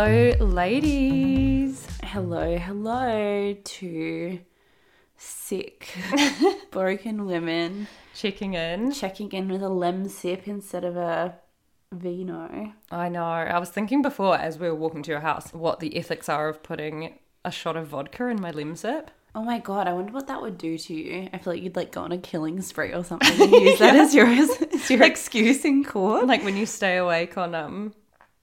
Hello, ladies. Hello, hello to sick, broken women Checking in. checking in with a Lemsip instead of a vino. I know. I was thinking before as we were walking to your house what the ethics are of putting a shot of vodka in my Lemsip. Oh my god, I wonder what that would do to you. I feel like you'd like go on a killing spree or something and use that as your as your excuse in court. Like when you stay awake on um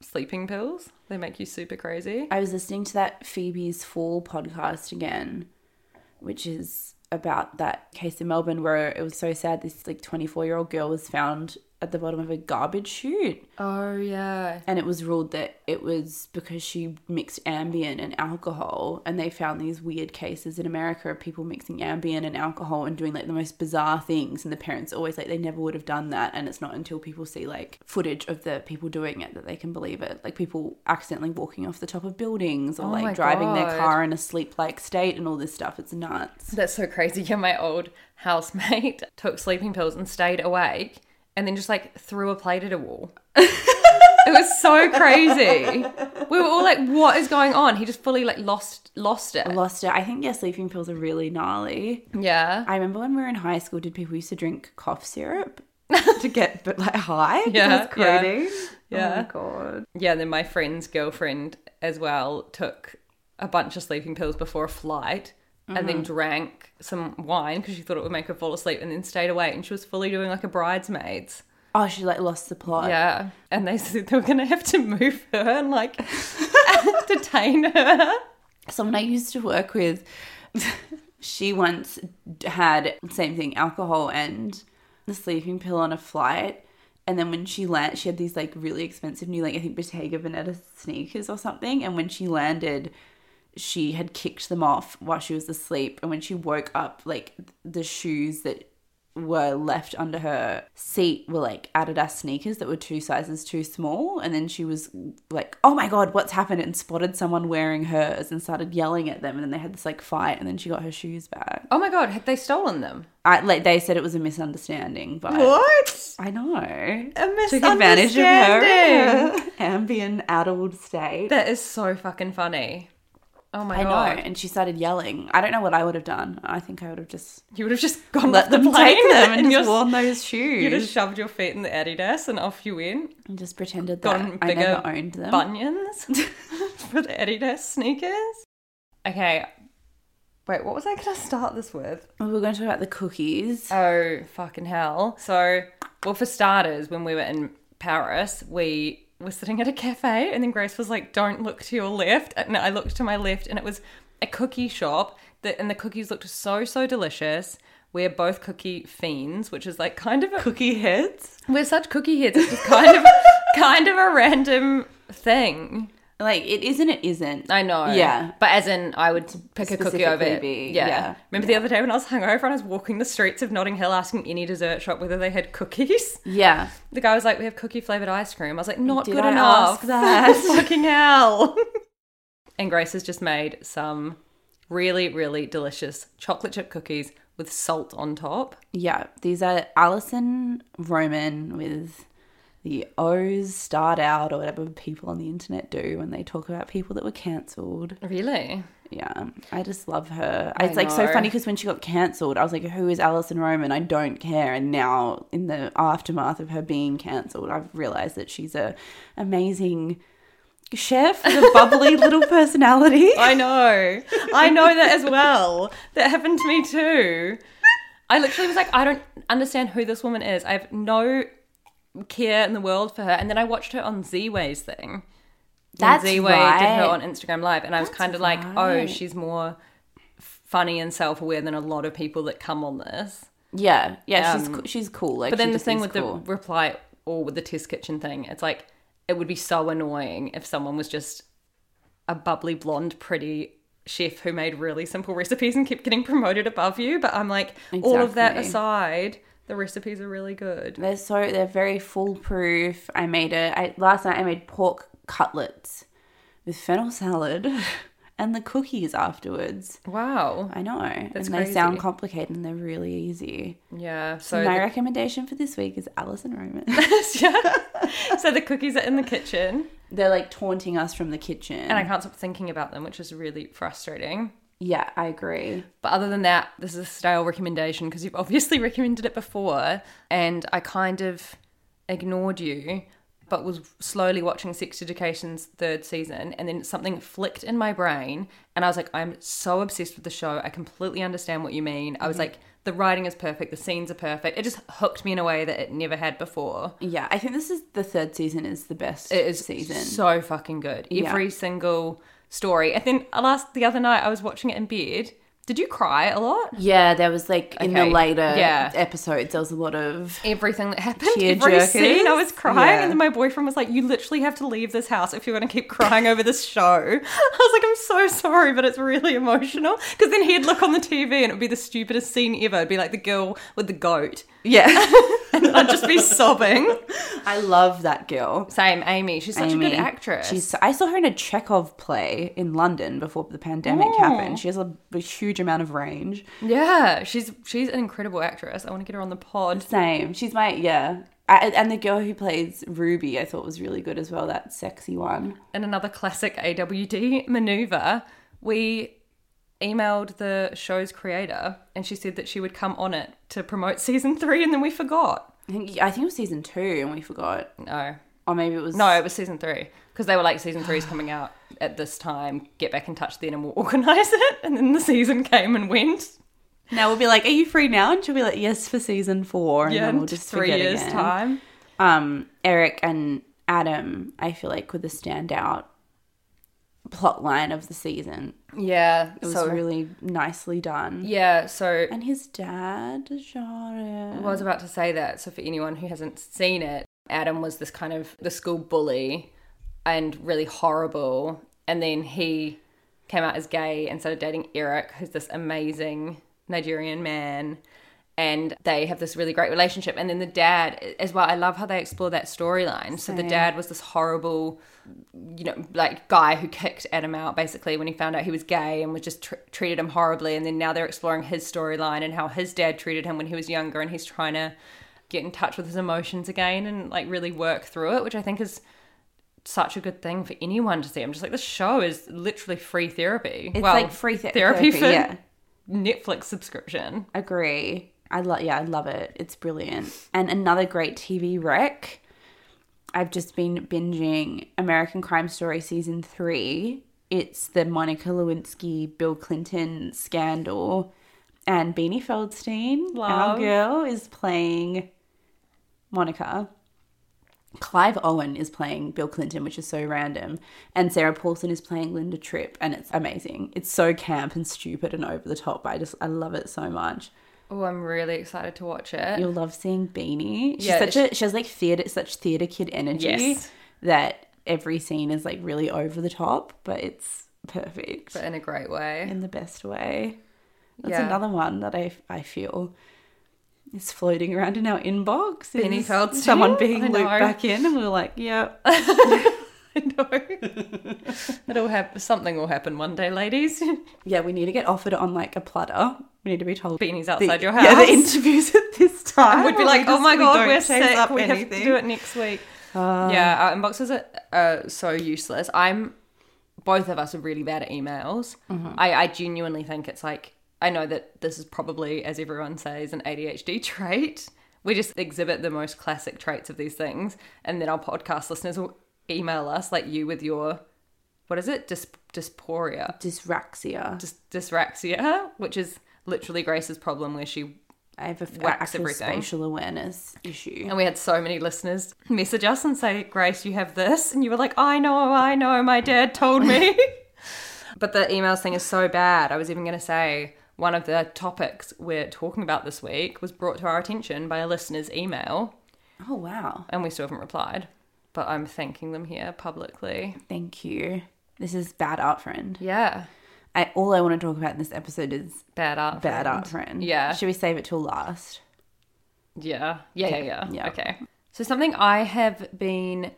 sleeping pills, they make you super crazy. I was listening to that Phoebe's Fall podcast again, which is about that case in Melbourne where it was so sad. This like 24 year old girl was found at the bottom of a garbage chute. Oh yeah. And it was ruled that it was because she mixed Ambien and alcohol. And they found these weird cases in America of people mixing Ambien and alcohol and doing like the most bizarre things. And the parents always like, they never would have done that. And it's not until people see like footage of the people doing it that they can believe it. Like people accidentally walking off the top of buildings or Oh like driving their car in a sleep like state and all this stuff. It's nuts. That's so crazy. Yeah, my old housemate took sleeping pills and stayed awake and then just like threw a plate at a wall. it was so crazy. We were all like, what is going on? He just fully like lost lost it. Lost it. I think yeah, sleeping pills are really gnarly. Yeah. I remember when we were in high school, did people used to drink cough syrup to get but like high? Yeah, That's yeah. Yeah. Oh my god. Yeah, and then my friend's girlfriend as well took a bunch of sleeping pills before a flight and Mm-hmm. then drank some wine because she thought it would make her fall asleep and then stayed awake and she was fully doing like a bridesmaids. Oh, she like lost the plot. Yeah. And they said they were going to have to move her and like detain her. Someone I used to work with, she once had same thing, alcohol and the sleeping pill on a flight. And then when she landed, she had these like really expensive new, like I think Bottega Veneta sneakers or something. And when she landed, she had kicked them off while she was asleep. And when she woke up, like the shoes that were left under her seat were like Adidas sneakers that were two sizes too small. And then she was like, oh my God, what's happened? And spotted someone wearing hers and started yelling at them. And then they had this like fight. And then she got her shoes back. Oh my god, had they stolen them? I, like they said it was a misunderstanding, but What? I know. A Took advantage of her, misunderstanding. her Ambien addled state. That is so fucking funny. Oh my I know. god. And she started yelling. I don't know what I would have done. I think I would have just You would have just gone let off the them plane take them and, just worn those shoes. You just shoved your feet in the Adidas and off you went. and just pretended Gotten that I bigger never owned them. Bunions for the Adidas sneakers. Okay. Wait, what was I going to start this with? we were going to talk about the cookies. Oh, fucking hell. So, well, for starters, when we were in Paris, we were sitting at a cafe and then Grace was like, don't look to your left. And I looked to my left and it was a cookie shop that, and the cookies looked so, so delicious. we're both cookie fiends, which is like kind of a, Cookie heads. we're such cookie heads. It's just kind of kind of a random thing. Like it isn't. It isn't. I know. Yeah. But as in, I would pick a cookie over specifically it. be- yeah. yeah, Remember the other day when I was hungover and I was walking the streets of Notting Hill asking any dessert shop whether they had cookies? Yeah. The guy was like, "We have cookie flavored ice cream." I was like, "Not Did good I enough." ask that? Fucking hell. and Grace has just made some really, really delicious chocolate chip cookies with salt on top. Yeah. These are Alison Roman with the O's start out or whatever people on the internet do when they talk about people that were cancelled. Really? Yeah, I just love her. I it's like so funny because when she got cancelled, I was like, "Who is Alison Roman?" I don't care. And now, in the aftermath of her being cancelled, I've realized that she's a amazing chef with a bubbly little personality. I know. I know that as well. That happened to me too. I literally was like, I don't understand who this woman is. I have no care in the world for her. And then I watched her on Z-Way's thing. That's Z Way did her on Instagram Live, and I was kind of like, oh, she's more funny and self-aware than a lot of people that come on this. Yeah, yeah, she's Um, co- she's cool. Like, But then the thing with cool. the reply or with the test kitchen thing, it's like it would be so annoying if someone was just a bubbly blonde, pretty chef who made really simple recipes and kept getting promoted above you. But I'm like, all of that aside, the recipes are really good. They're so they're very foolproof. I made a I, last night. I made pork cutlets with fennel salad and the cookies afterwards. Wow. I know, That's and they sound complicated and they're really easy. Yeah. So So my the- recommendation for this week is Alison Roman. yeah. so the cookies are in the kitchen, they're like taunting us from the kitchen. and I can't stop thinking about them, which is really frustrating. Yeah, I agree. But other than that, this is a stale recommendation because you've obviously recommended it before, and I kind of ignored you, but was slowly watching Sex Education's third season, and then something flicked in my brain, and I was like, I'm so obsessed with the show. I completely understand what you mean. I was mm-hmm. like, the writing is perfect, the scenes are perfect. It just hooked me in a way that it never had before. Yeah, I think this is the third season is the best It is season. so fucking good. Yeah. Every single story. And then last the other night, I was watching it in bed. Did you cry a lot? yeah, there was like in the later yeah. episodes, there was a lot of everything that happened. Every jerkers. scene, I was crying, Yeah. and then my boyfriend was like, "You literally have to leave this house if you're going to keep crying over this show." I was like, "I'm so sorry, but it's really emotional." Because then he'd look on the TV, and it would be the stupidest scene ever. It'd be like the girl with the goat, yeah. and I'd just be sobbing. I love that girl. Same, Aimee. She's such a good actress. She's. I saw her in a Chekhov play in London before the pandemic Oh. happened. She has a, a huge amount of range. yeah, she's she's an incredible actress. I want to get her on the pod. Same. She's my yeah. I, and the girl who plays Ruby, I thought was really good as well. That sexy one. in another classic AWD maneuver, we emailed the show's creator and she said that she would come on it to promote season three and then we forgot. I think. I think it was season two, and we forgot. No. Or maybe it was No, it was season three. Because they were like, season three is coming out at this time. Get back in touch then and we'll organise it. And then the season came and went. Now we'll be like, "Are you free now?" And she'll be like, "Yes, for season four. And Yeah, then we'll just three years' again. time. Um, Eric and Adam, I feel like were the standout plot line of the season. Yeah. It was so, really nicely done. Yeah, so And his dad it. I was about to say that. So for anyone who hasn't seen it, Adam was this kind of the school bully and really horrible. And then he came out as gay and started dating Eric, who's this amazing Nigerian man. And they have this really great relationship. And then the dad as well. I love how they explore that storyline. So the dad was this horrible, you know, like guy who kicked Adam out basically when he found out he was gay and was just tr- treated him horribly. And then now they're exploring his storyline and how his dad treated him when he was younger, and he's trying to get in touch with his emotions again and like really work through it, which I think is such a good thing for anyone to see. I'm just like, this show is literally free therapy. It's Well, like free the- therapy, therapy, for yeah. Netflix subscription. Agree. I love. Yeah, I love it. It's brilliant. And another great TV rec. I've just been binging American Crime Story season three. It's the Monica Lewinsky Bill Clinton scandal, and Beanie Feldstein, our girl, is playing Monica. Clive Owen is playing Bill Clinton, which is so random, and Sarah Paulson is playing Linda Tripp, and it's amazing. It's so camp and stupid and over the top. But I just I love it so much. Oh, I'm really excited to watch it. You'll love seeing Beanie. She's Yeah, such a she has like theater such theater kid energy Yes. that every scene is like really over the top, but it's perfect but in a great way. in the best way. That's Yeah. another one that I I feel is floating around in our inbox. Beanie Feldstein? someone being looped back in, and we're like, yeah, I know. It'll have something will happen one day, ladies. yeah. We need to get offered on like a platter. We need to be told Beanies the- outside your Yeah, the house. interviews at this time. we'd be we like, oh my god, don't we're sick. up We have to do it next week. Uh, yeah, our inboxes are uh, so useless. I'm. Both of us are really bad at emails. Mm-hmm. I, I genuinely think it's like I know that this is probably, as everyone says, an ADHD trait. We just exhibit the most classic traits of these things, and then our podcast listeners will email us, like you with your, what is it, Dys- dysphoria, dyspraxia. Dys- dyspraxia, which is literally Grace's problem, where she I have a active everything. spatial awareness issue. And we had so many listeners message us and say, Grace, you have this. And you were like, I know, I know, my dad told me. but the emails thing is so bad. I was even going to say, one of the topics we're talking about this week was brought to our attention by a listener's email, Oh wow! and we still haven't replied. But I'm thanking them here publicly. Thank you. This is bad art friend. Yeah. I, all I want to talk about in this episode is Bad art. bad friend. art friend. Yeah. Should we save it till last? Yeah. Yeah, yeah, yeah. Yeah. Okay. So something I have been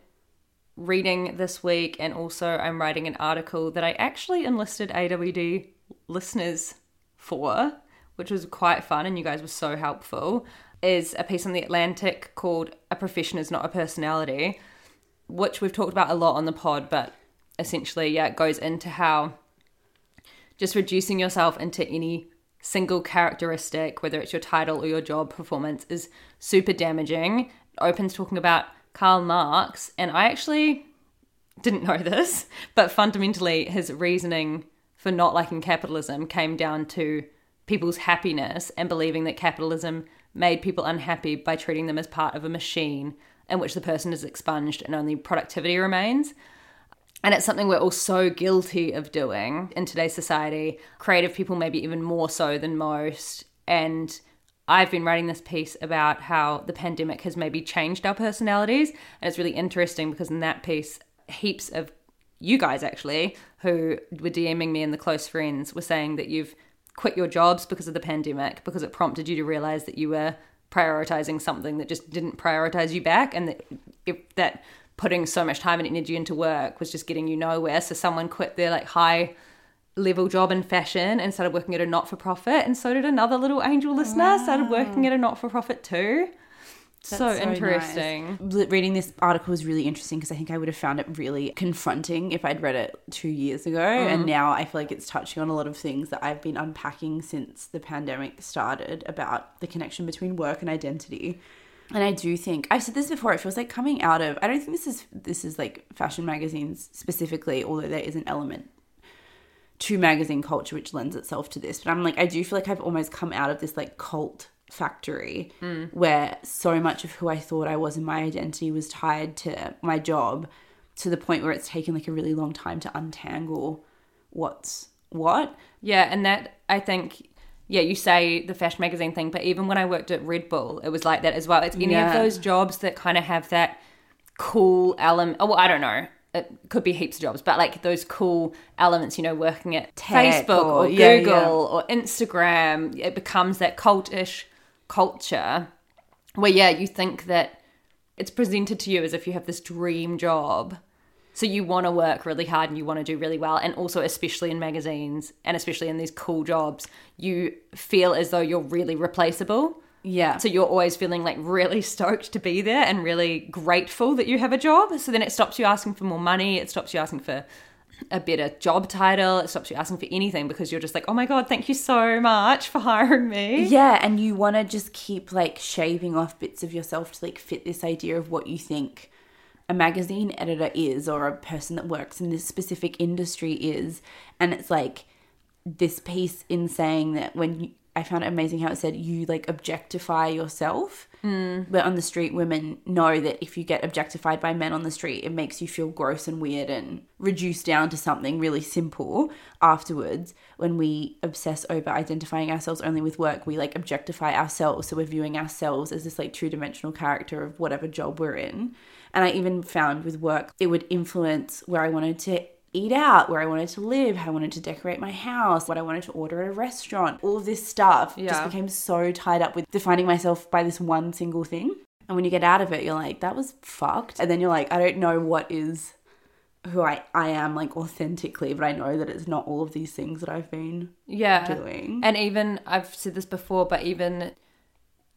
reading this week and also I'm writing an article that I actually enlisted AWD listeners for, which was quite fun and you guys were so helpful, is a piece on the Atlantic called A Profession is Not a Personality, which we've talked about a lot on the pod, but essentially, yeah, it goes into how just reducing yourself into any single characteristic, whether it's your title or your job performance, is super damaging. Opens talking about Karl Marx, and I actually didn't know this, but fundamentally, his reasoning for not liking capitalism came down to people's happiness and believing that capitalism made people unhappy by treating them as part of a machine in which the person is expunged and only productivity remains. And it's something we're all so guilty of doing in today's society. Creative people, maybe even more so than most. And I've been writing this piece about how the pandemic has maybe changed our personalities. And it's really interesting because in that piece, heaps of you guys actually, who were DMing me and the close friends, were saying that you've quit your jobs because of the pandemic, because it prompted you to realize that you were prioritizing something that just didn't prioritize you back and that if that putting so much time and energy into work was just getting you nowhere so someone quit their like high level job in fashion and started working at a not-for-profit and so did another little angel listener started working at a not-for-profit too so, That's interesting nice. Reading this article was really interesting because I think I would have found it really confronting if I'd read it two years ago. And mm-hmm. now I feel like it's touching on a lot of things that I've been unpacking since the pandemic started about the connection between work and identity. And I do think I've said this before. It feels like coming out of. I don't think this is this is like fashion magazines specifically, although there is an element to magazine culture which lends itself to this. But I'm like, I do feel like I've almost come out of this like cult factory mm. where so much of who I thought I was and my identity was tied to my job to the point where it's taken like a really long time to untangle what's what. Yeah, and that I think, yeah, you say the fashion magazine thing, but even when I worked at Red Bull, it was like that as well. It's any Yeah. of those jobs that kind of have that cool element. Oh, well, I don't know. It could be heaps of jobs, but like those cool elements, you know, working at Tech Facebook or- or, yeah, Google yeah. or Instagram, it becomes that cultish culture where, yeah, you think that it's presented to you as if you have this dream job. So you want to work really hard and you want to do really well. And also, especially in magazines and especially in these cool jobs, you feel as though you're really replaceable. Yeah. So you're always feeling like really stoked to be there and really grateful that you have a job. So then it stops you asking for more money. It stops you asking for a better job title. It stops you asking for anything because you're just like, oh my God, thank you so much for hiring me. Yeah, and you want to just keep like shaving off bits of yourself to like fit this idea of what you think a magazine editor is or a person that works in this specific industry is. And it's like this piece in saying that when you, I found it amazing how it said you like objectify yourself. Mm. But on the street, women know that if you get objectified by men on the street, it makes you feel gross and weird and reduced down to something really simple afterwards. When we obsess over identifying ourselves only with work, we like objectify ourselves. So we're viewing ourselves as this like two dimensional character of whatever job we're in. And I even found with work, it would influence where I wanted to eat out, where I wanted to live, how I wanted to decorate my house, what I wanted to order at a restaurant. All of this stuff Yeah. just became so tied up with defining myself by this one single thing. And when you get out of it, you're like, that was fucked. And then you're like, I don't know what is who I, I am like authentically, but I know that it's not all of these things that I've been yeah doing. and even i've said this before but even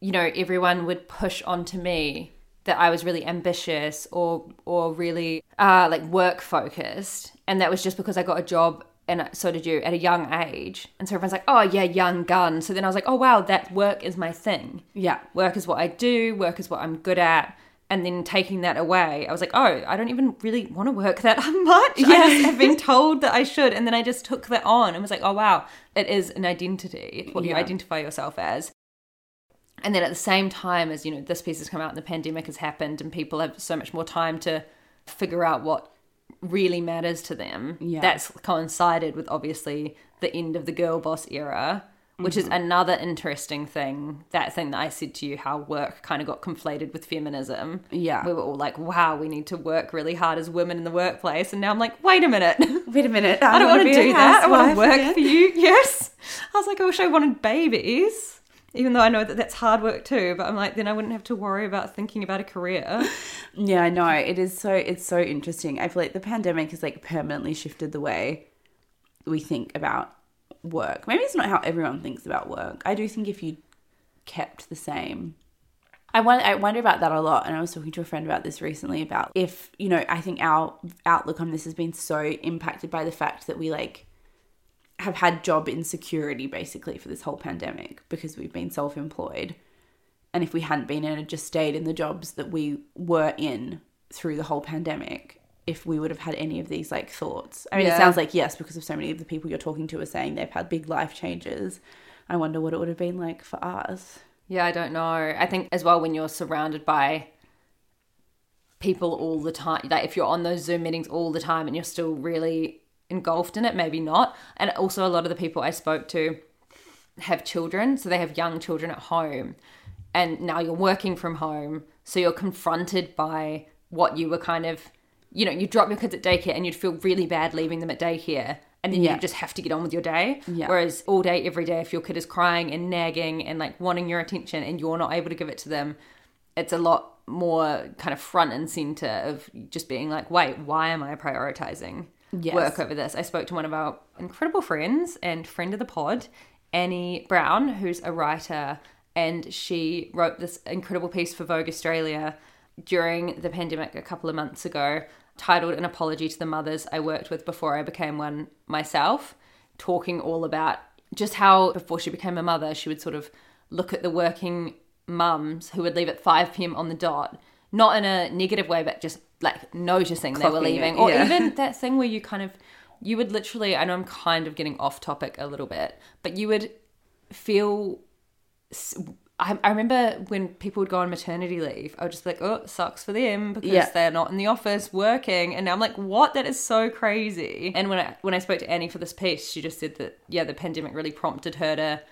you know everyone would push onto me that i was really ambitious or or really uh like work focused. And that was just because i got a job and so did you at a young age. And so everyone's like oh yeah young gun. So then i was like oh wow that work is my thing. Yeah. work is what i do work is what i'm good at. And then taking that away i was like oh i don't even really want to work that much. I just have been told that i should. And then i just took that on and was like oh wow it is an identity. It's what you identify yourself as and then at the same time as you know this piece has come out and the pandemic has happened and people have so much more time to figure out what really matters to them Yeah. that's coincided with obviously the end of the girl boss era which is mm-hmm. another interesting thing that thing that i said to you how work kind of got conflated with feminism Yeah. we were all like wow we need to work really hard as women in the workplace and now i'm like wait a minute Wait a minute. I don't want to do that. I want to work again. for you. Yes. I was like, I wish I wanted babies, even though I know that that's hard work too. But I'm like, then I wouldn't have to worry about thinking about a career. Yeah, I know. It is so it's so interesting. I feel like the pandemic has like permanently shifted the way we think about work. Maybe it's not how everyone thinks about work. I do think if you kept the same I wonder, I wonder about that a lot, and I was talking to a friend about this recently. About if you know, I think our outlook on this has been so impacted by the fact that we like have had job insecurity basically for this whole pandemic because we've been self-employed, and if we hadn't been in and just stayed in the jobs that we were in through the whole pandemic, if we would have had any of these like thoughts. I mean, it sounds like yes, because of so many of the people you're talking to are saying they've had big life changes. I wonder what it would have been like for us. Yeah, I don't know. I think as well when you're surrounded by people all the time, like if you're on those Zoom meetings all the time and you're still really engulfed in it, maybe not. And also, a lot of the people I spoke to have children, so they have young children at home, and now you're working from home, so you're confronted by what you were kind of, you know, you drop your kids at daycare and you'd feel really bad leaving them at daycare. And then Yeah. you just have to get on with your day. Yeah. Whereas all day, every day, if your kid is crying and nagging and like wanting your attention and you're not able to give it to them, it's a lot more kind of front and center of just being like, wait, why am I prioritizing Yes. work over this? I spoke to one of our incredible friends and friend of the pod, Annie Brown, who's a writer, and she wrote this incredible piece for Vogue Australia during the pandemic a couple of months ago titled An Apology to the Mothers I Worked with Before I Became One Myself, talking all about just how before she became a mother, she would sort of look at the working mums who would leave at 5 p.m. on the dot, not in a negative way, but just like noticing they were Clocking it, leaving. Or even that thing where you kind of, you would literally, I know I'm kind of getting off topic a little bit, but you would feel I, I remember when people would go on maternity leave, I would just be like, oh, it sucks for them because Yeah. they're not in the office working. And now I'm like, what? That is so crazy. And when I when I spoke to Annie for this piece, she just said that yeah, the pandemic really prompted her to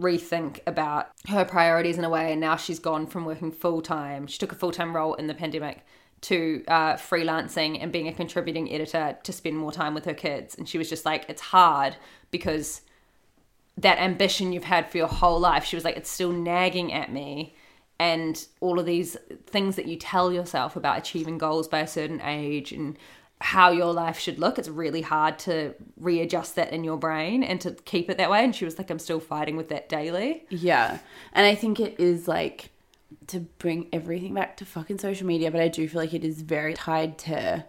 rethink about her priorities in a way. And now she's gone from working full time. She took a full time role in the pandemic to uh, freelancing and being a contributing editor to spend more time with her kids. And she was just like, it's hard because that ambition you've had for your whole life. She was like, it's still nagging at me. And all of these things that you tell yourself about achieving goals by a certain age and how your life should look, it's really hard to readjust that in your brain and to keep it that way. And she was like, I'm still fighting with that daily. Yeah. And I think it is like to bring everything back to fucking social media, but I do feel like it is very tied to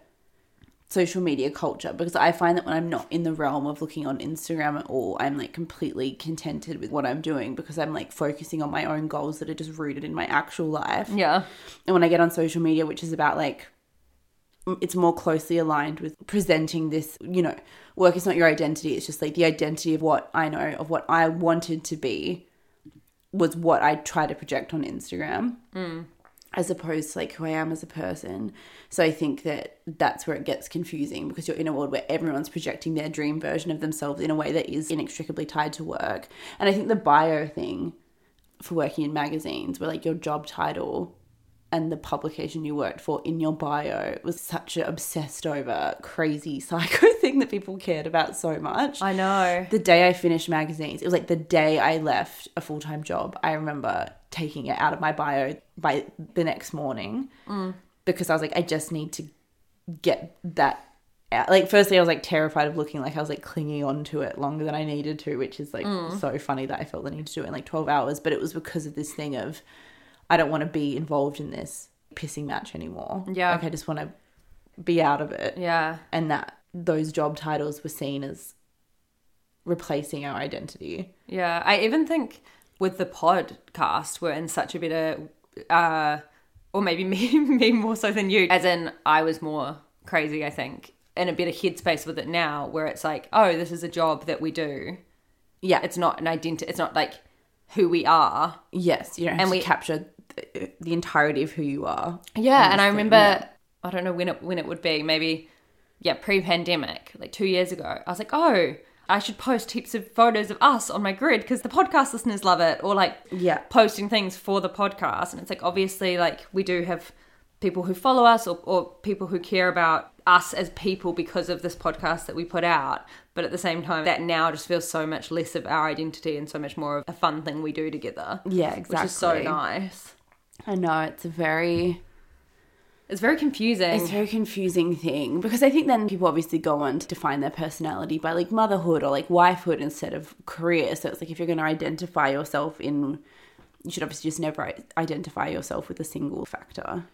social media culture because I find that when I'm not in the realm of looking on Instagram at all, I'm like completely contented with what I'm doing because I'm like focusing on my own goals that are just rooted in my actual life. Yeah. And when I get on social media, which is about like it's more closely aligned with presenting this, you know, work is not your identity. It's just like the identity of what I know, of what I wanted to be, was what I try to project on Instagram. Mm. As opposed to like who I am as a person. So I think that that's where it gets confusing because you're in a world where everyone's projecting their dream version of themselves in a way that is inextricably tied to work. And I think the bio thing for working in magazines where like your job title and the publication you worked for in your bio was such an obsessed over crazy psycho thing that people cared about so much. I know. The day I finished magazines, it was like the day I left a full time job. I remember taking it out of my bio by the next morning mm. because I was like, I just need to get that out. Like, firstly, I was like terrified of looking like I was like clinging on to it longer than I needed to, which is like mm. so funny that I felt the need to do it in like 12 hours. But it was because of this thing of, I don't want to be involved in this pissing match anymore. Yeah. Like, I just want to be out of it. Yeah. And that those job titles were seen as replacing our identity. Yeah, I even think with the podcast, we're in such a bit of, uh, or maybe me, me more so than you. As in, I was more crazy. I think in a bit of headspace with it now, where it's like, oh, this is a job that we do. Yeah. It's not an identity. It's not like who we are. yes, you don't have And to we- capture the, entirety of who you are. Yeah, and I remember yeah. I don't know when it when it would be, maybe yeah, pre-pandemic, like 2 years ago. I was like, "Oh, I should post heaps of photos of us on my grid because the podcast listeners love it or like Yeah. posting things for the podcast." And it's like obviously like we do have people who follow us or, or people who care about us as people because of this podcast that we put out. But at the same time, that now just feels so much less of our identity and so much more of a fun thing we do together. Yeah, exactly. Which is so nice. I know it's a very It's very confusing. it's a very confusing thing because I think then people obviously go on to define their personality by like motherhood or like wifehood instead of career. So it's like if you're going to identify yourself in, you should obviously just never identify yourself with a single factor.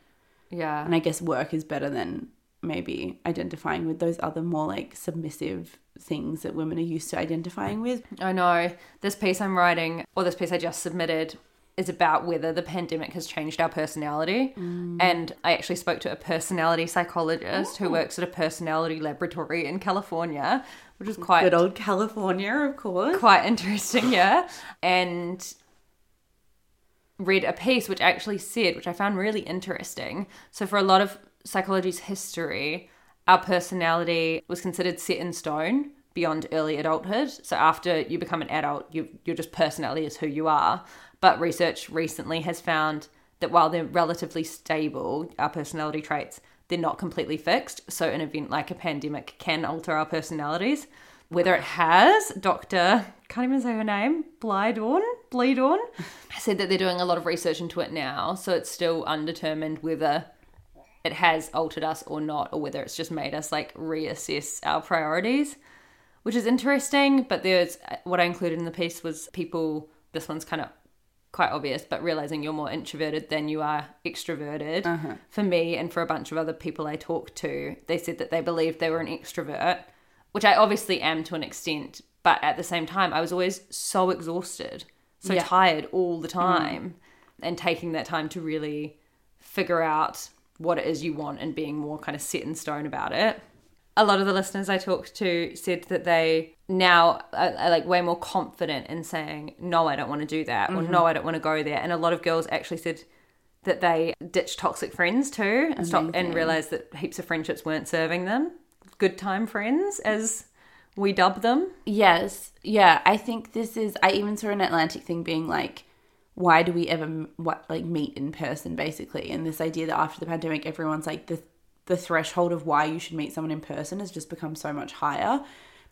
yeah. And I guess work is better than maybe identifying with those other more like submissive things that women are used to identifying with. I know. This piece I'm writing, or this piece I just submitted, is about whether the pandemic has changed our personality. Mm. And I actually spoke to a personality psychologist who oh. works at a personality laboratory in California, which is quite Good old California, of course. quite interesting, yeah. And read a piece which actually said, which I found really interesting. So, for a lot of psychology's history, our personality was considered set in stone beyond early adulthood. So, after you become an adult, you, your just personality is who you are. But research recently has found that while they're relatively stable, our personality traits, they're not completely fixed. So, an event like a pandemic can alter our personalities. Whether it has, Dr. can't even say her name, Bleidorn, Bleedorn, said that they're doing a lot of research into it now. So, it's still undetermined whether it has altered us or not, or whether it's just made us like reassess our priorities, which is interesting. But there's uh, what I included in the piece was people, this one's kind of quite obvious, but realizing you're more introverted than you are extroverted. Uh-huh. For me and for a bunch of other people I talked to, they said that they believed they were an extrovert, which I obviously am to an extent, but at the same time, I was always so exhausted, so Yeah. tired all the mm. time, and taking that time to really figure out what it is you want and being more kind of set in stone about it. A lot of the listeners I talked to said that they now are, are like way more confident in saying, no, I don't want to do that, or mm-hmm. no, I don't want to go there. And a lot of girls actually said that they ditched toxic friends too and stopped and realized that heaps of friendships weren't serving them. Good time friends, as we dub them. Yes, yeah. I think this is. I even saw an Atlantic thing being like, why do we ever what like meet in person, basically? And this idea that after the pandemic, everyone's like the the threshold of why you should meet someone in person has just become so much higher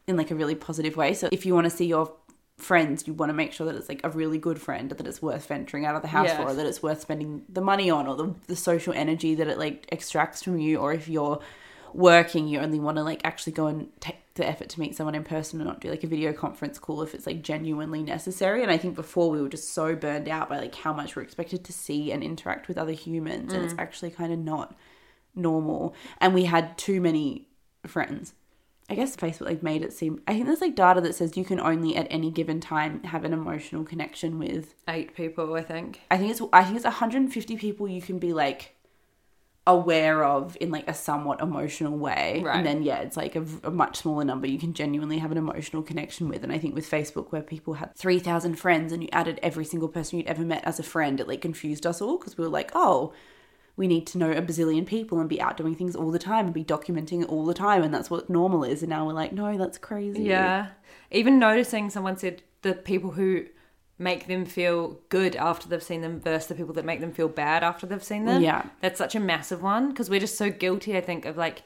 in like a really positive way. So if you want to see your friends, you want to make sure that it's like a really good friend, that it's worth venturing out of the house Yeah. for, or that it's worth spending the money on, or the the social energy that it like extracts from you, or if you're working, you only want to like actually go and take the effort to meet someone in person and not do like a video conference call if it's like genuinely necessary. And I think before we were just so burned out by like how much we're expected to see and interact with other humans, and it's mm. actually kind of not normal. And we had too many friends. I guess Facebook like made it seem. I think there's like data that says you can only at any given time have an emotional connection with Eight people, I think. I think it's I think it's 150 people you can be like aware of in like a somewhat emotional way Right. and then yeah it's like a, a much smaller number you can genuinely have an emotional connection with and i think with facebook where people had 3000 friends and you added every single person you'd ever met as a friend it like confused us all because we were like oh we need to know a bazillion people and be out doing things all the time and be documenting it all the time and that's what normal is and now we're like no that's crazy Yeah. Even noticing someone said the people who make them feel good after they've seen them versus the people that make them feel bad after they've seen them. Yeah. That's such a massive one because we're just so guilty, I think, of like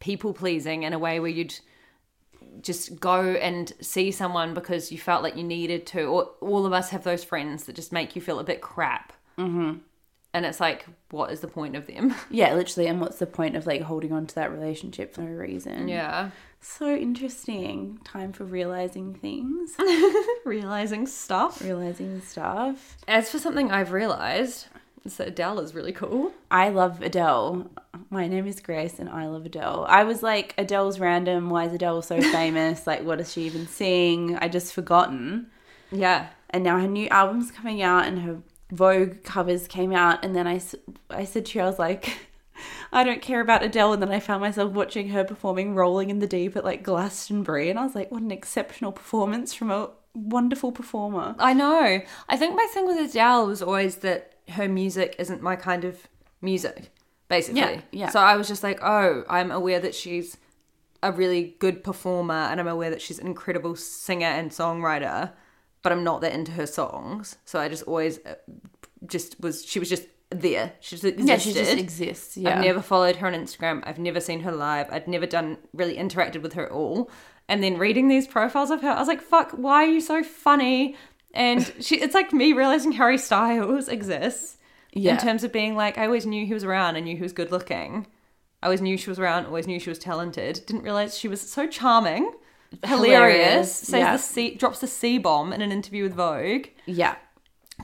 people pleasing in a way where you'd just go and see someone because you felt like you needed to. Or all of us have those friends that just make you feel a bit crap. Mm-hmm. And it's like, what is the point of them? yeah literally and what's the point of like holding on to that relationship for no reason yeah. so interesting time for realizing things Realizing stuff. realizing stuff As for something I've realized, is that Adele is really cool. I love Adele. My name is Grace and I love Adele. I was like, Adele's random. Why is Adele so famous? like, what does she even sing? I just forgotten. Yeah. And now her new album's coming out and her Vogue covers came out. And then I, I said to her, I was like, I don't care about Adele. And then I found myself watching her performing Rolling in the Deep at like Glastonbury. And I was like, what an exceptional performance from a wonderful performer. I know. I think my thing with Adele was always that her music isn't my kind of music, basically. Yeah, yeah. So I was just like, oh, I'm aware that she's a really good performer and I'm aware that she's an incredible singer and songwriter, but I'm not that into her songs. So I just always uh, just was, she was just there. She just existed. Yeah, she just exists. Yeah. I've never followed her on Instagram. I've never seen her live. I'd never done really interacted with her at all. And then reading these profiles of her, I was like, fuck, why are you so funny? And she it's like me realizing Harry Styles exists. Yeah. In terms of being like, I always knew he was around, I knew he was good looking. I always knew she was around, always knew she was talented. Didn't realize she was so charming, hilarious, Hilarious, says yeah. the C drops the C bomb in an interview with Vogue, yeah.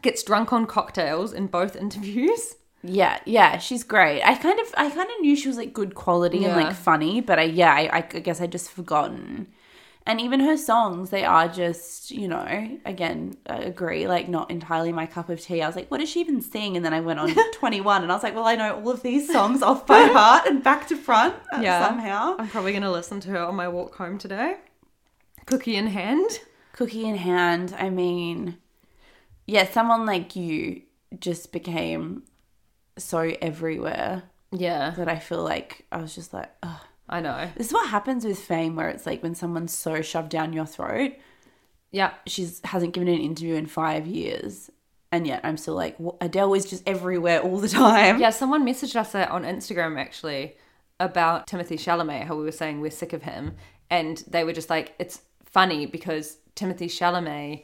gets drunk on cocktails in both interviews. Yeah, yeah, she's great. I kind of, I kind of knew she was like good quality and like funny, but I, yeah, I, I guess I just forgotten. And even her songs, they are just, you know, again, I agree, like not entirely my cup of tea. I was like, what does she even sing? And then I went on 21 and I was like, well, I know all of these songs off by heart and back to front uh, Yeah. somehow. I'm probably going to listen to her on my walk home today. Cookie in hand. Cookie in hand, I mean, yeah, someone like you just became so everywhere Yeah, that I feel like I was just like, oh. I know. This is what happens with fame, where it's like when someone's so shoved down your throat, Yeah, she's hasn't given an interview in five years, and yet I'm still like "Wha- Adele is just everywhere all the time. yeah. Someone messaged us uh, on Instagram actually about Timothée Chalamet, how we were saying we're sick of him, and they were just like, it's funny because Timothée Chalamet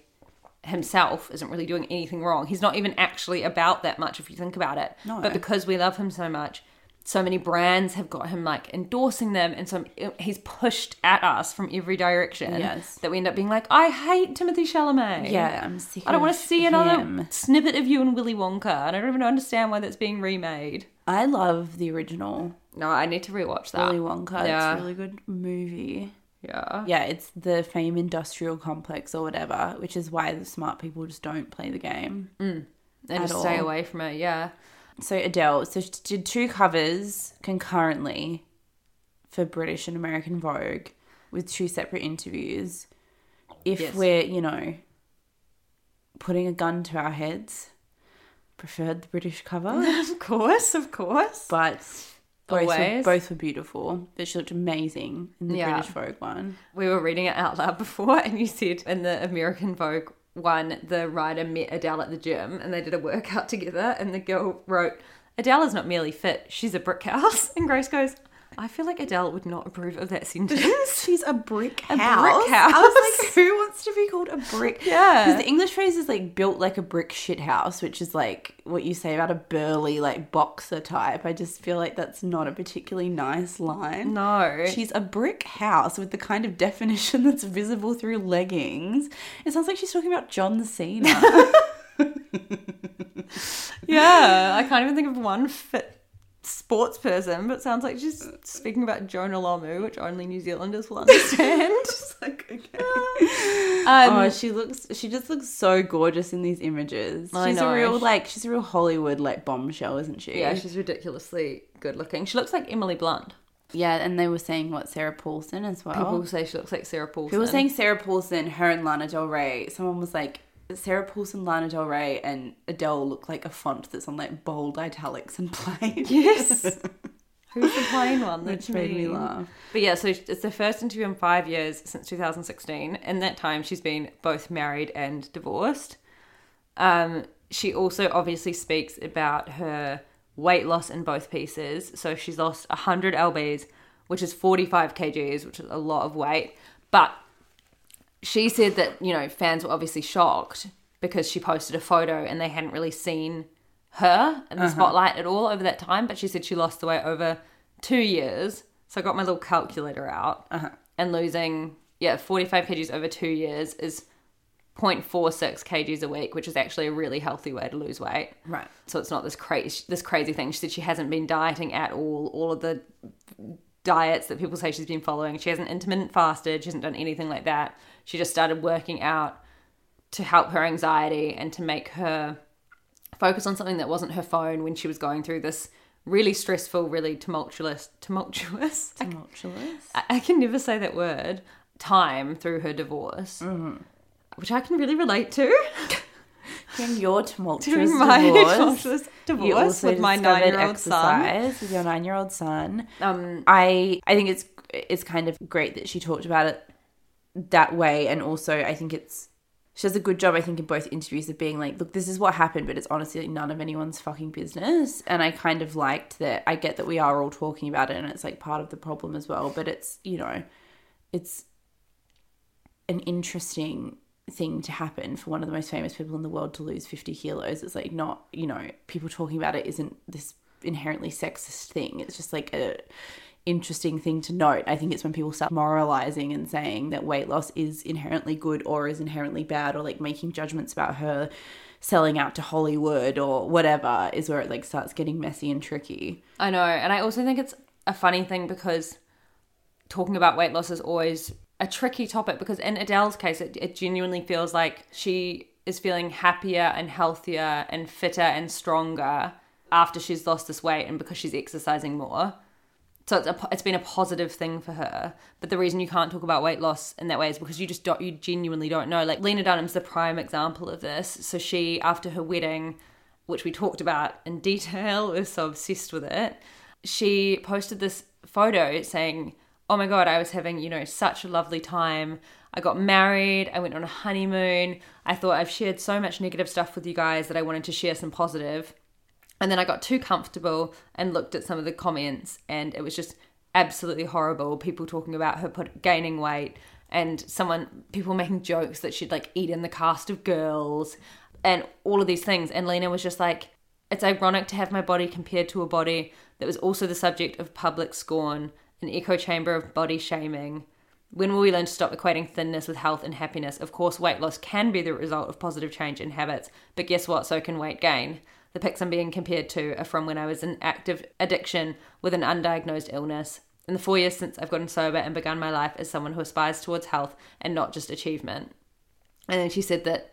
himself isn't really doing anything wrong. He's not even actually about that much if you think about it. No. But because we love him so much, so many brands have got him like endorsing them, and so he's pushed at us from every direction. Yes. that we end up being like, I hate Timothée Chalamet. Yeah, I'm sick. I don't want to see another snippet of you and Willy Wonka. and I don't even understand why that's being remade. I love the original No, I need to rewatch that. Willy Wonka. Yeah. It's a really good movie. Yeah. Yeah, it's the fame industrial complex or whatever, which is why the smart people just don't play the game. Mm. And At just stay away from it. Yeah. So Adele, so she did two covers concurrently for British and American Vogue with two separate interviews. If Yes. we're, you know, putting a gun to our heads, preferred the British cover, Of course, of course. but both were, both were beautiful. But she looked amazing in the Yeah. British Vogue one. We were reading it out loud before, and you said in the American Vogue one, the writer met Adele at the gym and they did a workout together, and the girl wrote, Adele is not merely fit, she's a brick house. And Grace goes, I feel like Adele would not approve of that sentence. She's a brick A house. brick house. I was like, who wants to be called a brick? Yeah. Because the English phrase is like built like a brick shit house, which is like what you say about a burly like boxer type. I just feel like that's not a particularly nice line. No. She's a brick house with the kind of definition that's visible through leggings. It sounds like she's talking about John Cena. yeah, I can't even think of one fit sports person, but sounds like she's speaking about Jonah Lomu, which only New Zealanders will understand. like okay. Um, oh, she looks. She just looks so gorgeous in these images. I she's know. a real like. She's a real Hollywood like bombshell, isn't she? yeah, she's ridiculously good looking. She looks like Emily Blunt. yeah. And they were saying what Sarah Paulson as well. People say she looks like Sarah Paulson. People were saying Sarah Paulson, her and Lana Del Rey. Someone was like, Sarah Paulson, Lana Del Rey, and Adele look like a font that's on like bold italics and plain. Yes. Who's the plain one? Which made me laugh. But yeah, so it's the first interview in five years since 2016. In that time, she's been both married and divorced. Um, she also obviously speaks about her weight loss in both pieces. So she's lost 100 lbs, which is 45 kgs, which is a lot of weight. But she said that, you know, fans were obviously shocked because she posted a photo and they hadn't really seen her in the uh-huh. spotlight at all over that time. But she said she lost the weight over two years. So I got my little calculator out uh-huh. and losing, yeah, 45 kgs over two years is 0.46 kgs a week, which is actually a really healthy way to lose weight. Right. So it's not this crazy this crazy thing. She said she hasn't been dieting at all. All of the diets that people say she's been following. She hasn't intermittent fasted. She hasn't done anything like that. She just started working out to help her anxiety and to make her focus on something that wasn't her phone when she was going through this really stressful, really tumultuous, tumultuous. Tumultuous. I- I can never say that word. Time through her divorce, which I can really relate to. In your tumultuous my divorce, tumultuous divorce with my nine-year-old son. with your nine-year-old son. Um, I I think it's it's kind of great that she talked about it that way, and also I think it's she does a good job. I think in both interviews of being like, look, this is what happened, but it's honestly none of anyone's fucking business. And I kind of liked that. I get that we are all talking about it, and it's like part of the problem as well. But it's you know, it's an interesting thing to happen for one of the most famous people in the world to lose 50 kilos. It's like not, you know, people talking about it isn't this inherently sexist thing. It's just like a interesting thing to note. I think it's when people start moralizing and saying that weight loss is inherently good or is inherently bad or like making judgments about her selling out to Hollywood or whatever is where it like starts getting messy and tricky. I know, and I also think it's a funny thing because talking about weight loss is always a tricky topic because in Adele's case, it, it genuinely feels like she is feeling happier and healthier and fitter and stronger after she's lost this weight and because she's exercising more. So it's, a, it's been a positive thing for her. But the reason you can't talk about weight loss in that way is because you just don't, you genuinely don't know. Like Lena Dunham's the prime example of this. So she, after her wedding, which we talked about in detail, was so obsessed with it. She posted this photo saying, "Oh my god, I was having you know such a lovely time. I got married. I went on a honeymoon. I thought I've shared so much negative stuff with you guys that I wanted to share some positive." And then I got too comfortable and looked at some of the comments, and it was just absolutely horrible. People talking about her put, gaining weight, and someone, people making jokes that she'd like eat in the cast of girls, and all of these things. And Lena was just like, it's ironic to have my body compared to a body that was also the subject of public scorn, an echo chamber of body shaming. When will we learn to stop equating thinness with health and happiness? Of course, weight loss can be the result of positive change in habits, but guess what? So can weight gain. The pics I'm being compared to are from when I was in active addiction with an undiagnosed illness. In the four years since I've gotten sober and begun my life as someone who aspires towards health and not just achievement. And then she said that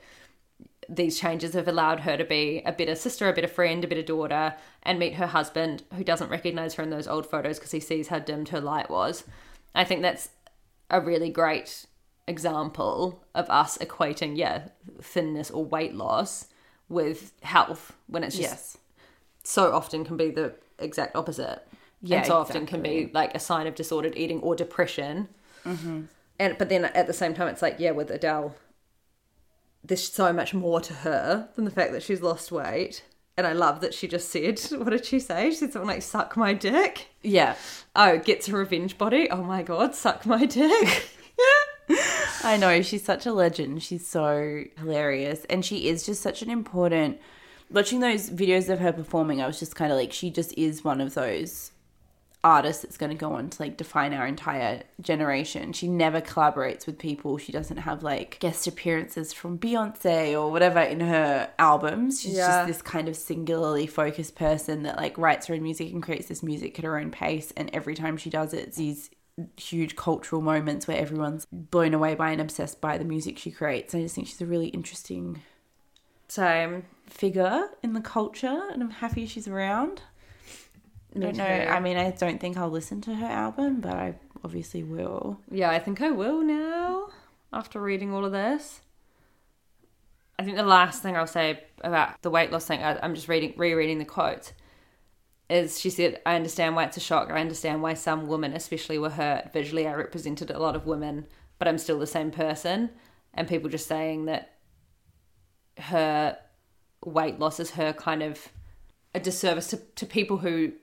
these changes have allowed her to be a better sister, a better friend, a better daughter, and meet her husband who doesn't recognize her in those old photos because he sees how dimmed her light was. I think that's a really great example of us equating, yeah, thinness or weight loss with health when it's just Yes. so often can be the exact opposite. Yeah, and so often can be like a sign of disordered eating or depression. Mm-hmm. And but then at the same time, it's like yeah, with Adele, there's so much more to her than the fact that she's lost weight. And I love that she just said, what did she say? She said something like, suck my dick. Yeah. Oh, gets a revenge body. Oh my God, suck my dick. I know she's such a legend. She's so hilarious, and she is just such an important. Watching those videos of her performing, I was just kind of like, she just is one of those artists that's going to go on to like define our entire generation. She never collaborates with people. She doesn't have like guest appearances from Beyonce or whatever in her albums. She's Yeah. just this kind of singularly focused person that like writes her own music and creates this music at her own pace. And every time she does it, it's these huge cultural moments where everyone's blown away by and obsessed by the music she creates. I just think she's a really interesting Same. figure in the culture and I'm happy she's around. I don't know. I mean, I don't think I'll listen to her album, but I obviously will. Yeah, I think I will now after reading all of this. I think the last thing I'll say about the weight loss thing, I, I'm just reading, rereading the quote, is she said, I understand why it's a shock. I understand why some women, especially, were hurt. Visually, I represented a lot of women, but I'm still the same person. And people just saying that her weight loss is her kind of a disservice to, to people who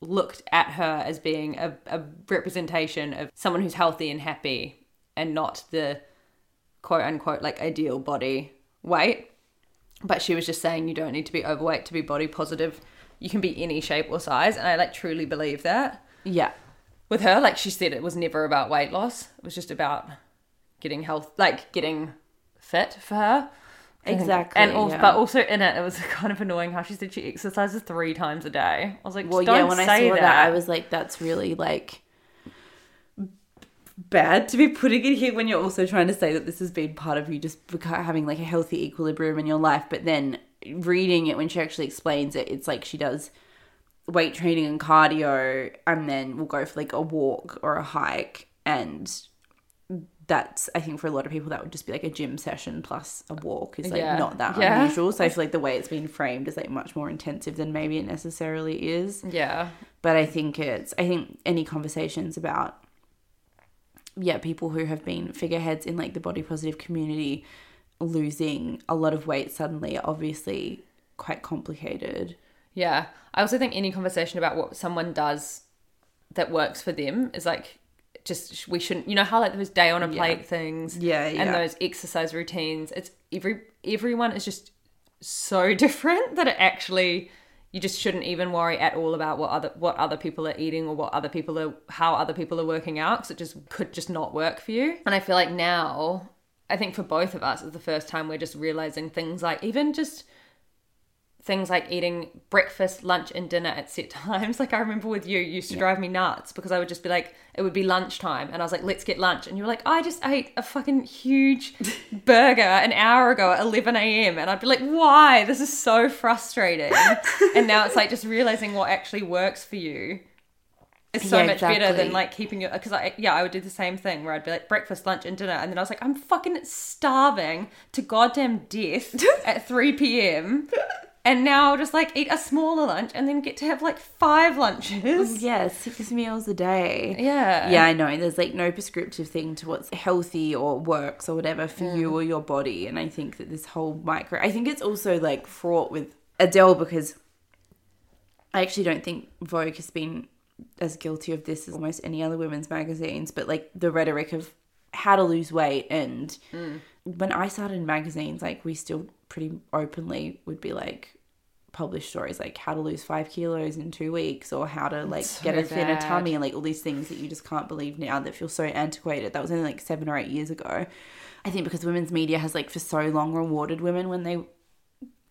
looked at her as being a, a representation of someone who's healthy and happy and not the quote unquote like ideal body weight. But she was just saying you don't need to be overweight to be body positive. You can be any shape or size. And I like truly believe that. Yeah. With her, like she said, it was never about weight loss. It was just about getting health, like getting fit for her. Exactly. And also, yeah. but also in it, it was kind of annoying how she said she exercises three times a day. I was like, well, yeah, when I saw that. that. I was like, that's really like bad to be putting it here when you're also trying to say that this has been part of you just having like a healthy equilibrium in your life. But then reading it when she actually explains it, it's like she does weight training and cardio, and then we'll go for like a walk or a hike and that's I think for a lot of people that would just be like a gym session plus a walk is like Yeah. not that Yeah. unusual. So I feel like the way it's been framed is like much more intensive than maybe it necessarily is. yeah, But I think it's I think any conversations about yeah, people who have been figureheads in like the body positive community losing a lot of weight suddenly obviously quite complicated. yeah. I also think any conversation about what someone does that works for them is like just we shouldn't. You know how like those day on a plate things, Yeah, and those exercise routines. It's every everyone is just so different that it actually you just shouldn't even worry at all about what other what other people are eating or what other people are how other people are working out because it just could just not work for you. And I feel like now I think for both of us it's the first time we're just realizing things like even just things like eating breakfast, lunch, and dinner at set times. Like I remember with you, you used to drive me nuts because I would just be like, it would be lunchtime, and I was like, let's get lunch, and you were like, I just ate a fucking huge burger an hour ago at 11 a.m. and I'd be like, why? This is so frustrating. and now it's like just realizing what actually works for you. It's so Yeah, much better than like keeping it because I yeah I would do the same thing where I'd be like breakfast lunch and dinner and then I was like I'm fucking starving to goddamn death at 3 p.m. and now I'll just like eat a smaller lunch and then get to have like five lunches. Yeah, six meals a day. Yeah. Yeah, I know. There's like no prescriptive thing to what's healthy or works or whatever for you mm. or your body. And I think that this whole micro, I think it's also like fraught with Adele because I actually don't think Vogue has been as guilty of this as almost any other women's magazines, but like the rhetoric of how to lose weight. And mm. when I started in magazines, like we still pretty openly would be like, publish stories like how to lose five kilos in two weeks or how to like so get a thinner bad. tummy and like all these things that you just can't believe now that feel so antiquated. That was only like seven or eight years ago. I think because women's media has like for so long rewarded women when they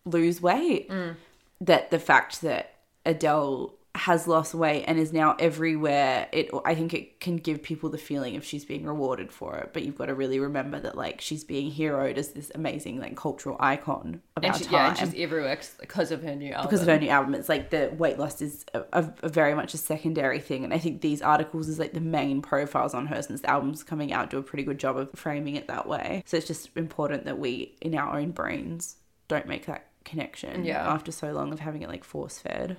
lose weight mm. that the fact that Adele has lost weight and is now everywhere it I think it can give people the feeling of she's being rewarded for it. But you've got to really remember that like she's being heroed as this amazing like cultural icon of And she, time yeah, and she's everywhere because of her new album. because of her new album. It's like the weight loss is a, a, a very much a secondary thing. And i think these articles is like the main profiles on her since the album's coming out do a pretty good job of framing it that way. So it's just important that we in our own brains don't make that connection Yeah. after so long of having it like force fed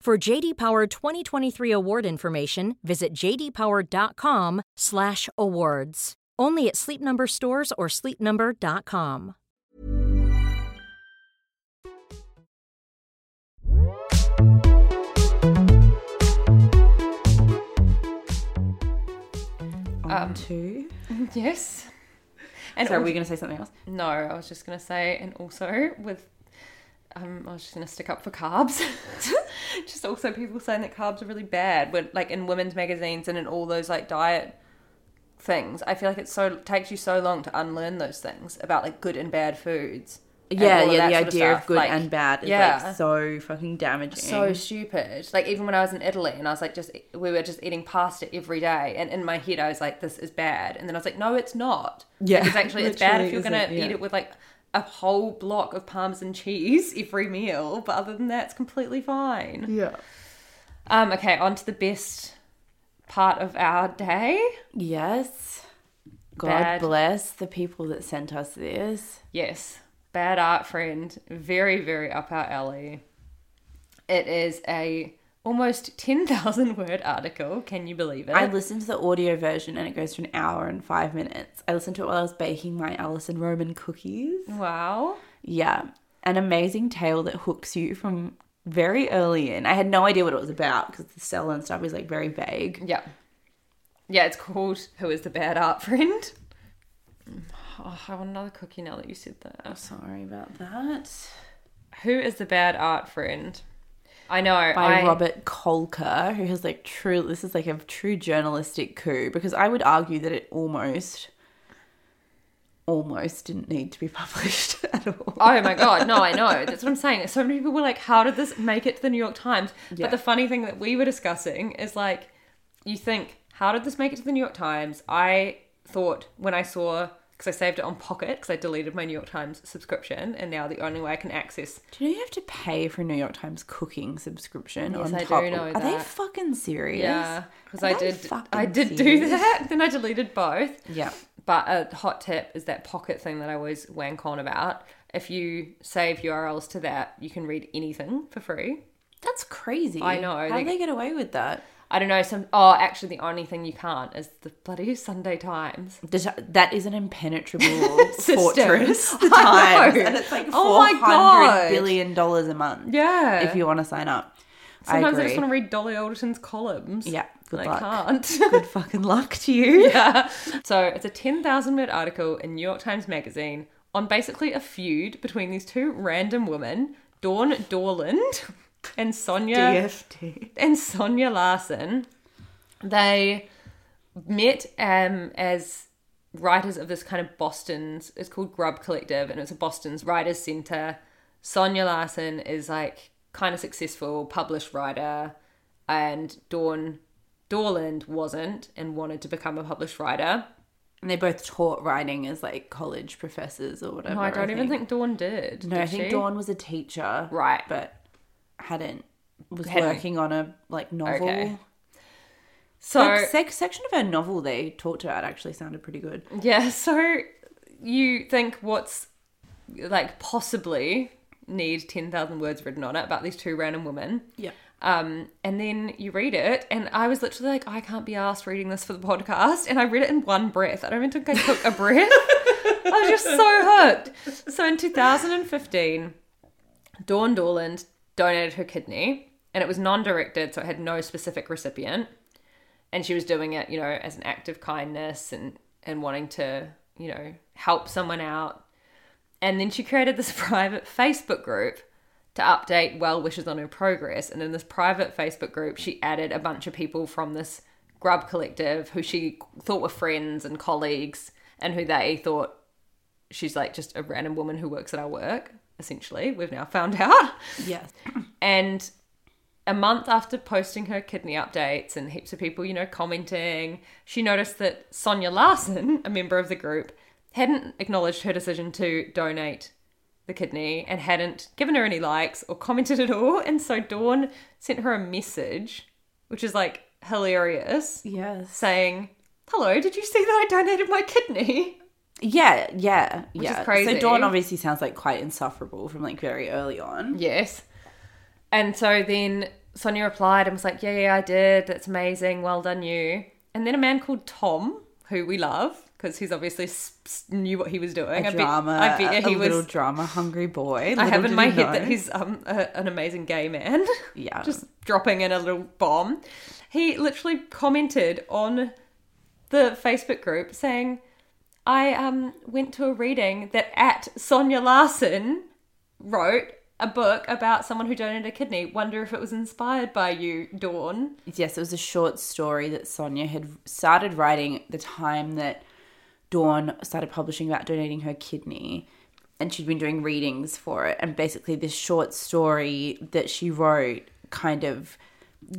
For JD Power 2023 award information, visit jdpower.com/awards. Only at Sleep Number stores or sleepnumber.com. Um, two. Yes. And So are al- we going to say something else? No, I was just gonna say, and also with, um, I was just gonna stick up for carbs. just also people saying that carbs are really bad, when like in women's magazines and in all those like diet things. I feel like it so takes you so long to unlearn those things about like good and bad foods. Yeah, yeah. The idea of, stuff. good Like, and bad is yeah. like so fucking damaging. so stupid. Like even when I was in Italy and I was like just we were just eating pasta every day and in my head I was like this is bad and then I was like no it's not. Yeah, It's actually it's bad if you're going to yeah. eat it with like a whole block of parmesan cheese every meal, but other than that it's completely fine. yeah. Um okay, on to the best part of our day. Yes. God Bad. bless the people that sent us this. Yes, Bad Art Friend, very very up our alley. It is a almost 10,000 word article. Can you believe it? I listened to the audio version and it goes for an hour and five minutes. I listened to it while I was baking my Alison Roman cookies. Wow. Yeah. An amazing tale that hooks you from very early in. I had no idea what it was about because the cell and stuff is like very vague. Yeah. Yeah, it's called Who is the Bad Art Friend? Oh, I want another cookie now that you said that. Sorry about that. Who is the Bad Art Friend? I know. By I, Robert Kolker, who has like true, this is like a true journalistic coup because I would argue that it almost, almost didn't need to be published at all. Oh my god, no, I know. That's what I'm saying. So many people were like, how did this make it to the New York Times? Yeah. But the funny thing that we were discussing is like, you think, how did this make it to the New York Times? I thought when I saw, because I saved it on Pocket, because I deleted my New York Times subscription, and now the only way I can access. Do you know you have to pay for a New York Times cooking subscription Yes, on I do top? know Are they fucking serious? Yeah, because I did. I did do that. Then I deleted both. Yeah. But a hot tip is that pocket thing that I always wank on about. If you save URLs to that, you can read anything for free. That's crazy. I know, How they- do they get away with that? I don't know. Some oh, actually, the only thing you can't is the bloody Sunday Times. The- That is an impenetrable fortress. The I Times, know. and it's like Oh four hundred God. billion dollars a month. Yeah. if you want to sign up. Sometimes I I, just want to read Dolly Alderton's columns. Yeah, good I luck. can't. Good fucking luck to you. yeah. So it's a 10,000 word article in New York Times Magazine on basically a feud between these two random women, Dawn Dorland and Sonya DFT. and Sonya Larson. They met um, as writers of this kind of Boston's, it's called Grub Collective, and it's a Boston's writers center. Sonya Larson is like kind of successful published writer, and Dawn Dorland wasn't and wanted to become a published writer. And they both taught writing as like college professors or whatever. No, I don't even think Dawn did. No, did I think she? Dawn was a teacher. Right. But hadn't was Hadn't. working on a like novel. Okay. So Like sec- section of her novel they talked about actually sounded pretty good. Yeah, so you think what's like possibly need 10,000 words written on it about these two random women. Yeah. Um, and then you read it, and I was literally like, I can't be asked reading this for the podcast. And I read it in one breath. I don't even think I took a breath. I was just so hooked. So in 2015, Dawn Dorland donated her kidney, and it was non directed, so it had no specific recipient. And she was doing it, you know, as an act of kindness and, and wanting to, you know, help someone out. And then she created this private Facebook group to update well wishes on her progress. And in this private Facebook group, she added a bunch of people from this Grub collective who she thought were friends and colleagues, and who they thought she's like just a random woman who works at our work, essentially. We've now found out. Yes. And a month after posting her kidney updates and heaps of people, you know, commenting, she noticed that Sonya Larson, a member of the group, hadn't acknowledged her decision to donate the kidney and hadn't given her any likes or commented at all. And so Dawn sent her a message, which is like hilarious, Yes. saying, Hello, did you see that I donated my kidney? Yeah, yeah, is yeah. crazy. So Dawn obviously sounds like quite insufferable from like very early on. Yes. And so then Sonya replied and was like, Yeah, yeah, I did. That's amazing. Well done, you. And then a man called Tom, who we love, because he's obviously s- s- knew what he was doing. A I bet- drama, I bet a he little was. drama hungry boy. I have Little in my he head that he's um, a, an amazing gay man. Yeah. Just dropping in a little bomb. He literally commented on the Facebook group saying, I um, went to a reading that at Sonya Larson wrote a book about someone who donated a kidney. Wonder if it was inspired by you, Dawn. Yes, it was a short story that Sonya had started writing the time that Dawn started publishing about donating her kidney. And she'd been doing readings for it. And basically, this short story that she wrote kind of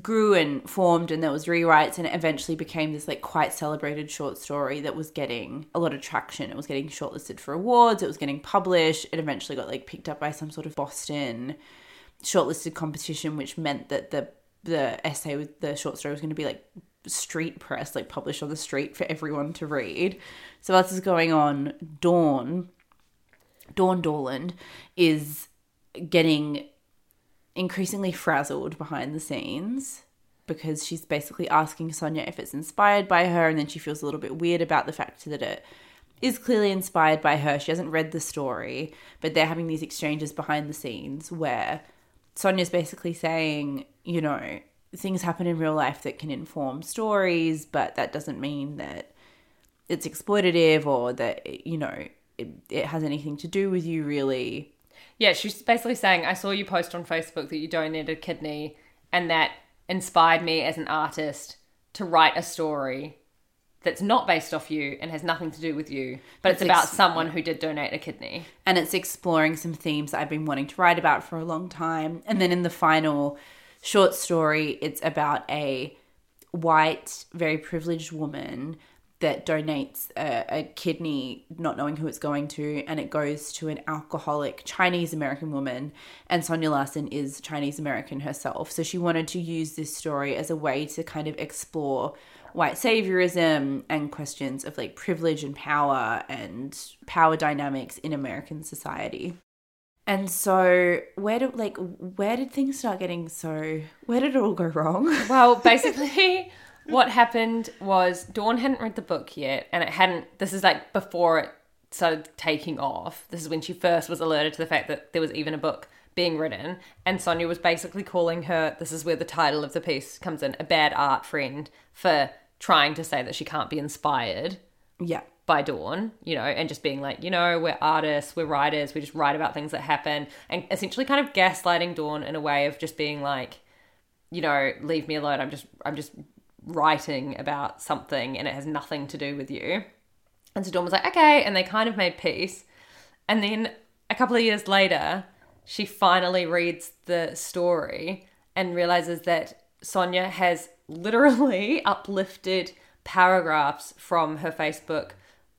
grew and formed and there was rewrites and it eventually became this like quite celebrated short story that was getting a lot of traction it was getting shortlisted for awards it was getting published it eventually got like picked up by some sort of boston shortlisted competition, which meant that the the essay with the short story was going to be like street press, like published on the street for everyone to read. So this is going on, Dawn, Dawn Dorland, is getting increasingly frazzled behind the scenes because she's basically asking Sonya if it's inspired by her, and then she feels a little bit weird about the fact that it is clearly inspired by her. She hasn't read the story, but they're having these exchanges behind the scenes where Sonya's basically saying, you know, things happen in real life that can inform stories, but that doesn't mean that it's exploitative or that, you know, it, it has anything to do with you really. Yeah, she's basically saying, I saw you post on Facebook that you donated a kidney, and that inspired me as an artist to write a story that's not based off you and has nothing to do with you, but it's It's about ex- someone who did donate a kidney. and it's exploring some themes I've been wanting to write about for a long time. And then in the final short story, it's about a white, very privileged woman that donates a, a kidney, not knowing who it's going to, and it goes to an alcoholic Chinese American woman. And Sonya Larson is Chinese American herself. So she wanted to use this story as a way to kind of explore white saviorism and questions of like privilege and power and power dynamics in American society. And so where did like where did things start getting so where did it all go wrong? Well, basically, what happened was Dawn hadn't read the book yet, and it hadn't. This is like before it started taking off. This is when she first was alerted to the fact that there was even a book being written, and Sonya was basically calling her. This is where the title of the piece comes in: a bad art friend for trying to say that she can't be inspired yeah. by Dawn, you know, and just being like, you know, we're artists, we're writers, we just write about things that happen, and essentially kind of gaslighting Dawn in a way of just being like, you know, leave me alone. I'm just, I'm just writing about something, and it has nothing to do with you. And so Dawn was like, okay, and they kind of made peace. And then a couple of years later, she finally reads the story and realizes that Sonya has literally uplifted paragraphs from her Facebook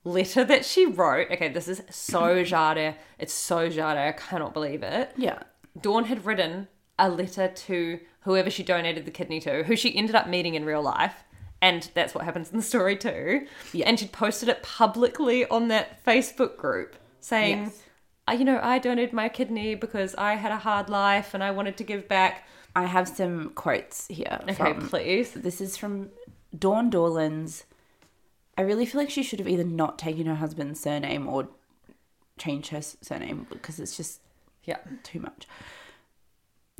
letter that she wrote. Okay, this is so Jada. It's so Jada. I cannot believe it. Yeah. Dawn had written a letter to whoever she donated the kidney to, who she ended up meeting in real life. And that's what happens in the story too. Yeah. And she'd posted it publicly on that Facebook group saying, Yes. "I- you know, I donated my kidney because I had a hard life and I wanted to give back. I have some quotes here. Okay, from, please. This is from Dawn Dorlands. I really feel like she should have either not taken her husband's surname or changed her surname because it's just Yeah. too much.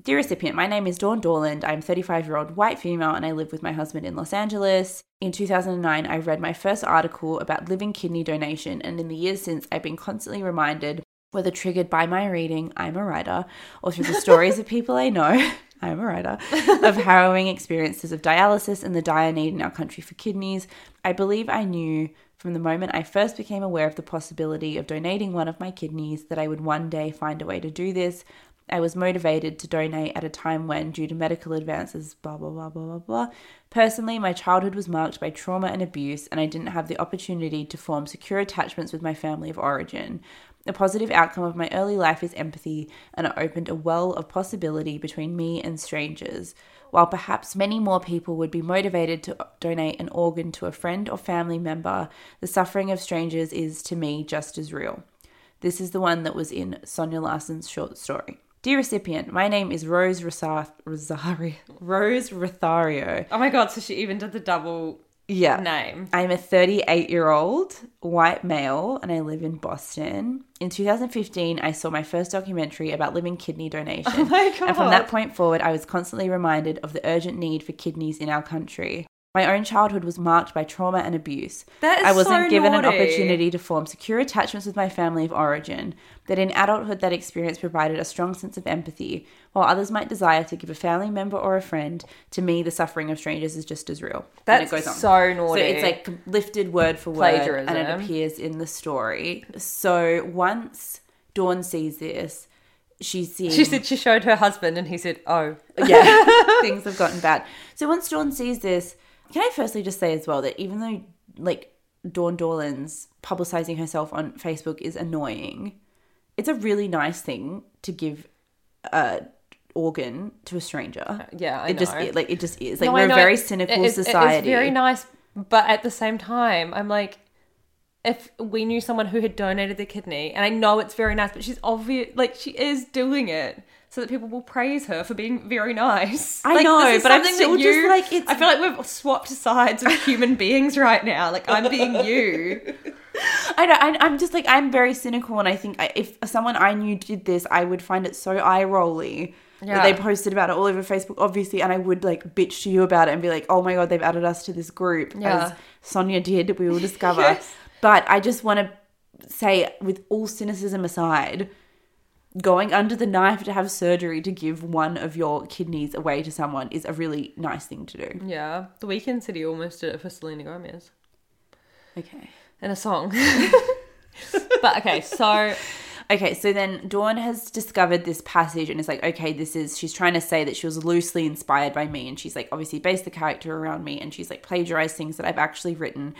Dear recipient, my name is Dawn Dorland. I'm 35 year old white female and I live with my husband in Los Angeles. In 2009, I read my first article about living kidney donation, and in the years since, I've been constantly reminded, whether triggered by my reading, I'm a writer, or through the stories of people I know, I'm a writer, of harrowing experiences of dialysis and the dire need in our country for kidneys. I believe I knew from the moment I first became aware of the possibility of donating one of my kidneys that I would one day find a way to do this. I was motivated to donate at a time when, due to medical advances, blah, blah, blah, blah, blah, blah. Personally, my childhood was marked by trauma and abuse, and I didn't have the opportunity to form secure attachments with my family of origin. A positive outcome of my early life is empathy, and it opened a well of possibility between me and strangers. While perhaps many more people would be motivated to donate an organ to a friend or family member, the suffering of strangers is, to me, just as real. This is the one that was in Sonya Larson's short story. Dear recipient, my name is Rose Rosar- Rosario. Rose Rothario. Oh my god, so she even did the double Yeah. name. I'm a 38 year old white male and I live in Boston. In 2015, I saw my first documentary about living kidney donation. Oh my God. And from that point forward, I was constantly reminded of the urgent need for kidneys in our country. My own childhood was marked by trauma and abuse. That is I wasn't so given an opportunity to form secure attachments with my family of origin. That in adulthood, that experience provided a strong sense of empathy. While others might desire to give a family member or a friend, to me, the suffering of strangers is just as real. And That's it goes on. so naughty. So it's like lifted word for word, and it appears in the story. So once Dawn sees this, she's seeing. She said she showed her husband and he said, Oh. yeah, things have gotten bad. So once Dawn sees this, can I firstly just say as well that even though like Dawn Dorlan's publicizing herself on Facebook is annoying, it's a really nice thing to give a organ to a stranger. Uh, yeah, I it just know. like it just is like No, we're a know very it- cynical society. It is very nice, but at the same time, I'm like, if we knew someone who had donated their kidney, and I know it's very nice, but she's obvious, like she is doing it so that people will praise her for being very nice. I Like, know, but I'm still that just like, it's- I feel like we've swapped sides with human beings right now. Like I'm being you. I know. I, I'm just like I'm very cynical, and I think I, if someone I knew did this, I would find it so eye rolly Yeah. that they posted about it all over Facebook, obviously, and I would like bitch to you about it and be like, "Oh my god, they've added us to this group," Yeah. as Sonya did. We will discover. Yes. But I just want to say, with all cynicism aside. Going under the knife to have surgery to give one of your kidneys away to someone is a really nice thing to do. Yeah, the Weeknd City almost did it for Selena Gomez Okay. in a song. but okay, so Okay, so then Dawn has discovered this passage and is like, okay, this is, she's trying to say that she was loosely inspired by me. And she's like, obviously based the character around me. And she's like, plagiarized things that I've actually written.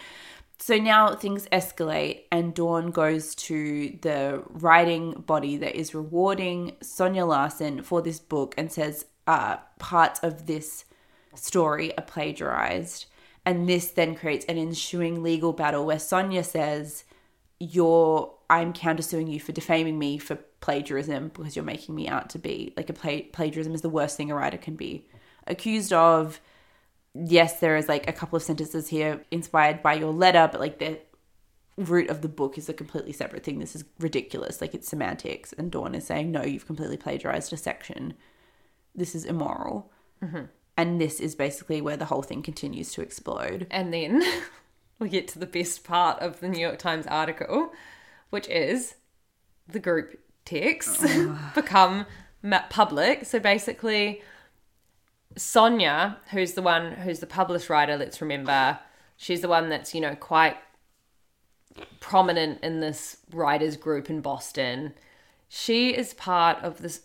So now things escalate, and Dawn goes to the writing body that is rewarding Sonya Larson for this book and says, uh, parts of this story are plagiarized. And this then creates an ensuing legal battle where Sonya says, you're I'm countersuing you for defaming me for plagiarism because you're making me out to be like a pla- plagiarism is the worst thing a writer can be accused of. Yes, there is like a couple of sentences here inspired by your letter, but like the root of the book is a completely separate thing. This is ridiculous. Like it's semantics. And Dawn is saying, no, you've completely plagiarized a section. This is immoral. Mm-hmm. And this is basically where the whole thing continues to explode. And then we get to the best part of the New York Times article, which is the group texts become public. So basically, Sonya, who's the one who's the published writer, let's remember, she's the one that's, you know, quite prominent in this writers group in Boston. She is part of this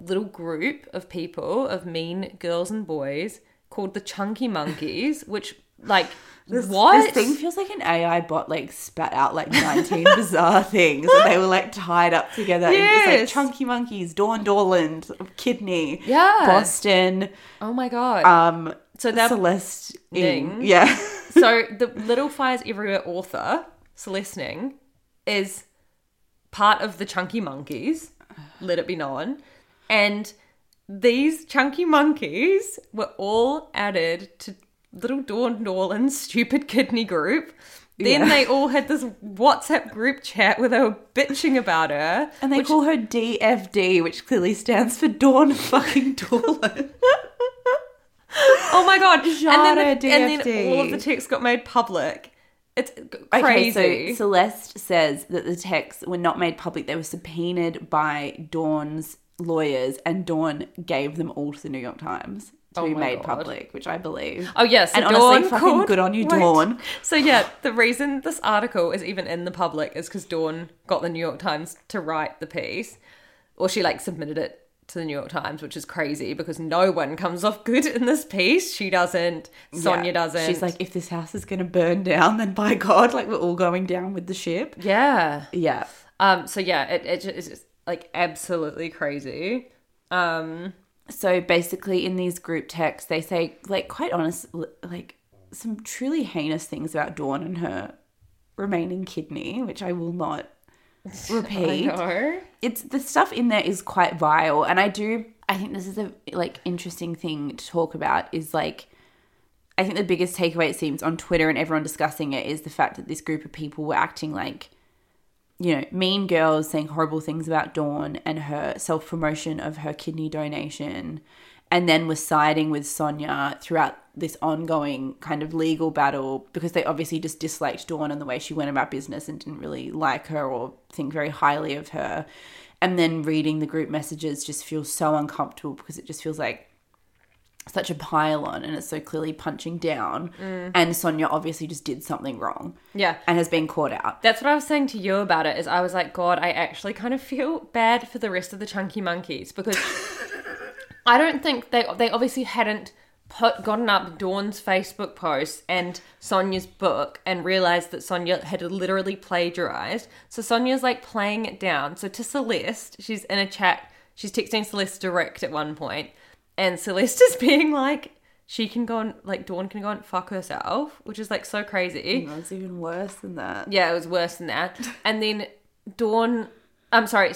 little group of people, of mean girls and boys, called the Chunky Monkeys, which, like, what? This thing feels like an AI bot like spat out like 19 bizarre things and they were like tied up together. Yes. like Chunky Monkeys, Dawn Dorland, Kidney, Yeah. Boston, oh my god. um, So they're- Celeste Ng. Ning. Yeah. so the Little Fires Everywhere author, Celeste Ning, is part of the Chunky Monkeys, let it be known. And these Chunky Monkeys were all added to Little Dawn Dorland's stupid kidney group. Then Yeah. they all had this WhatsApp group chat where they were bitching about her. And they call her DFD, which clearly stands for Dawn fucking Dorland. Oh my god! and, then the- Jara and then all of the text got made public. It's g- Okay, crazy. so Celeste says that the texts were not made public. They were subpoenaed by Dawn's lawyers, and Dawn gave them all to the New York Times to Oh be made God. public, which I believe. Oh yes, and so honestly, Dawn fucking good on you, Wait. Dawn. So yeah, the reason this article is even in the public is because Dawn got the New York Times to write the piece, or she like submitted it to the New York Times, which is crazy because no one comes off good in this piece. She doesn't. Sonya Yeah. doesn't. She's like, if this house is going to burn down, then by God, like we're all going down with the ship. yeah. Yeah. Um. So yeah, it it is just, like absolutely crazy. Um. So basically, in these group texts, they say, like, quite honest, like, some truly heinous things about Dawn and her remaining kidney, which I will not repeat. I know. It's the stuff in there is quite vile, and I do. I think this is a like interesting thing to talk about. Is like, I think the biggest takeaway it seems on Twitter and everyone discussing it is the fact that this group of people were acting like you know, mean girls saying horrible things about Dawn and her self promotion of her kidney donation, and then was siding with Sonia throughout this ongoing kind of legal battle because they obviously just disliked Dawn and the way she went about business and didn't really like her or think very highly of her. And then reading the group messages just feels so uncomfortable because it just feels like such a pylon and it's so clearly punching down. Mm. And Sonya obviously just did something wrong Yeah. and has been caught out. That's what I was saying to you about it. Is I was like, God, I actually kind of feel bad for the rest of the chunky monkeys because I don't think they they obviously hadn't put gotten up Dawn's Facebook post and Sonya's book and realized that Sonya had literally plagiarized. So Sonya's like playing it down. So to Celeste, she's in a chat. She's texting Celeste direct at one point, and Celeste is being like. She can go and like Dawn can go and fuck herself, which is like so crazy. That's even worse than that. Yeah, it was worse than that. And then Dawn, I'm sorry,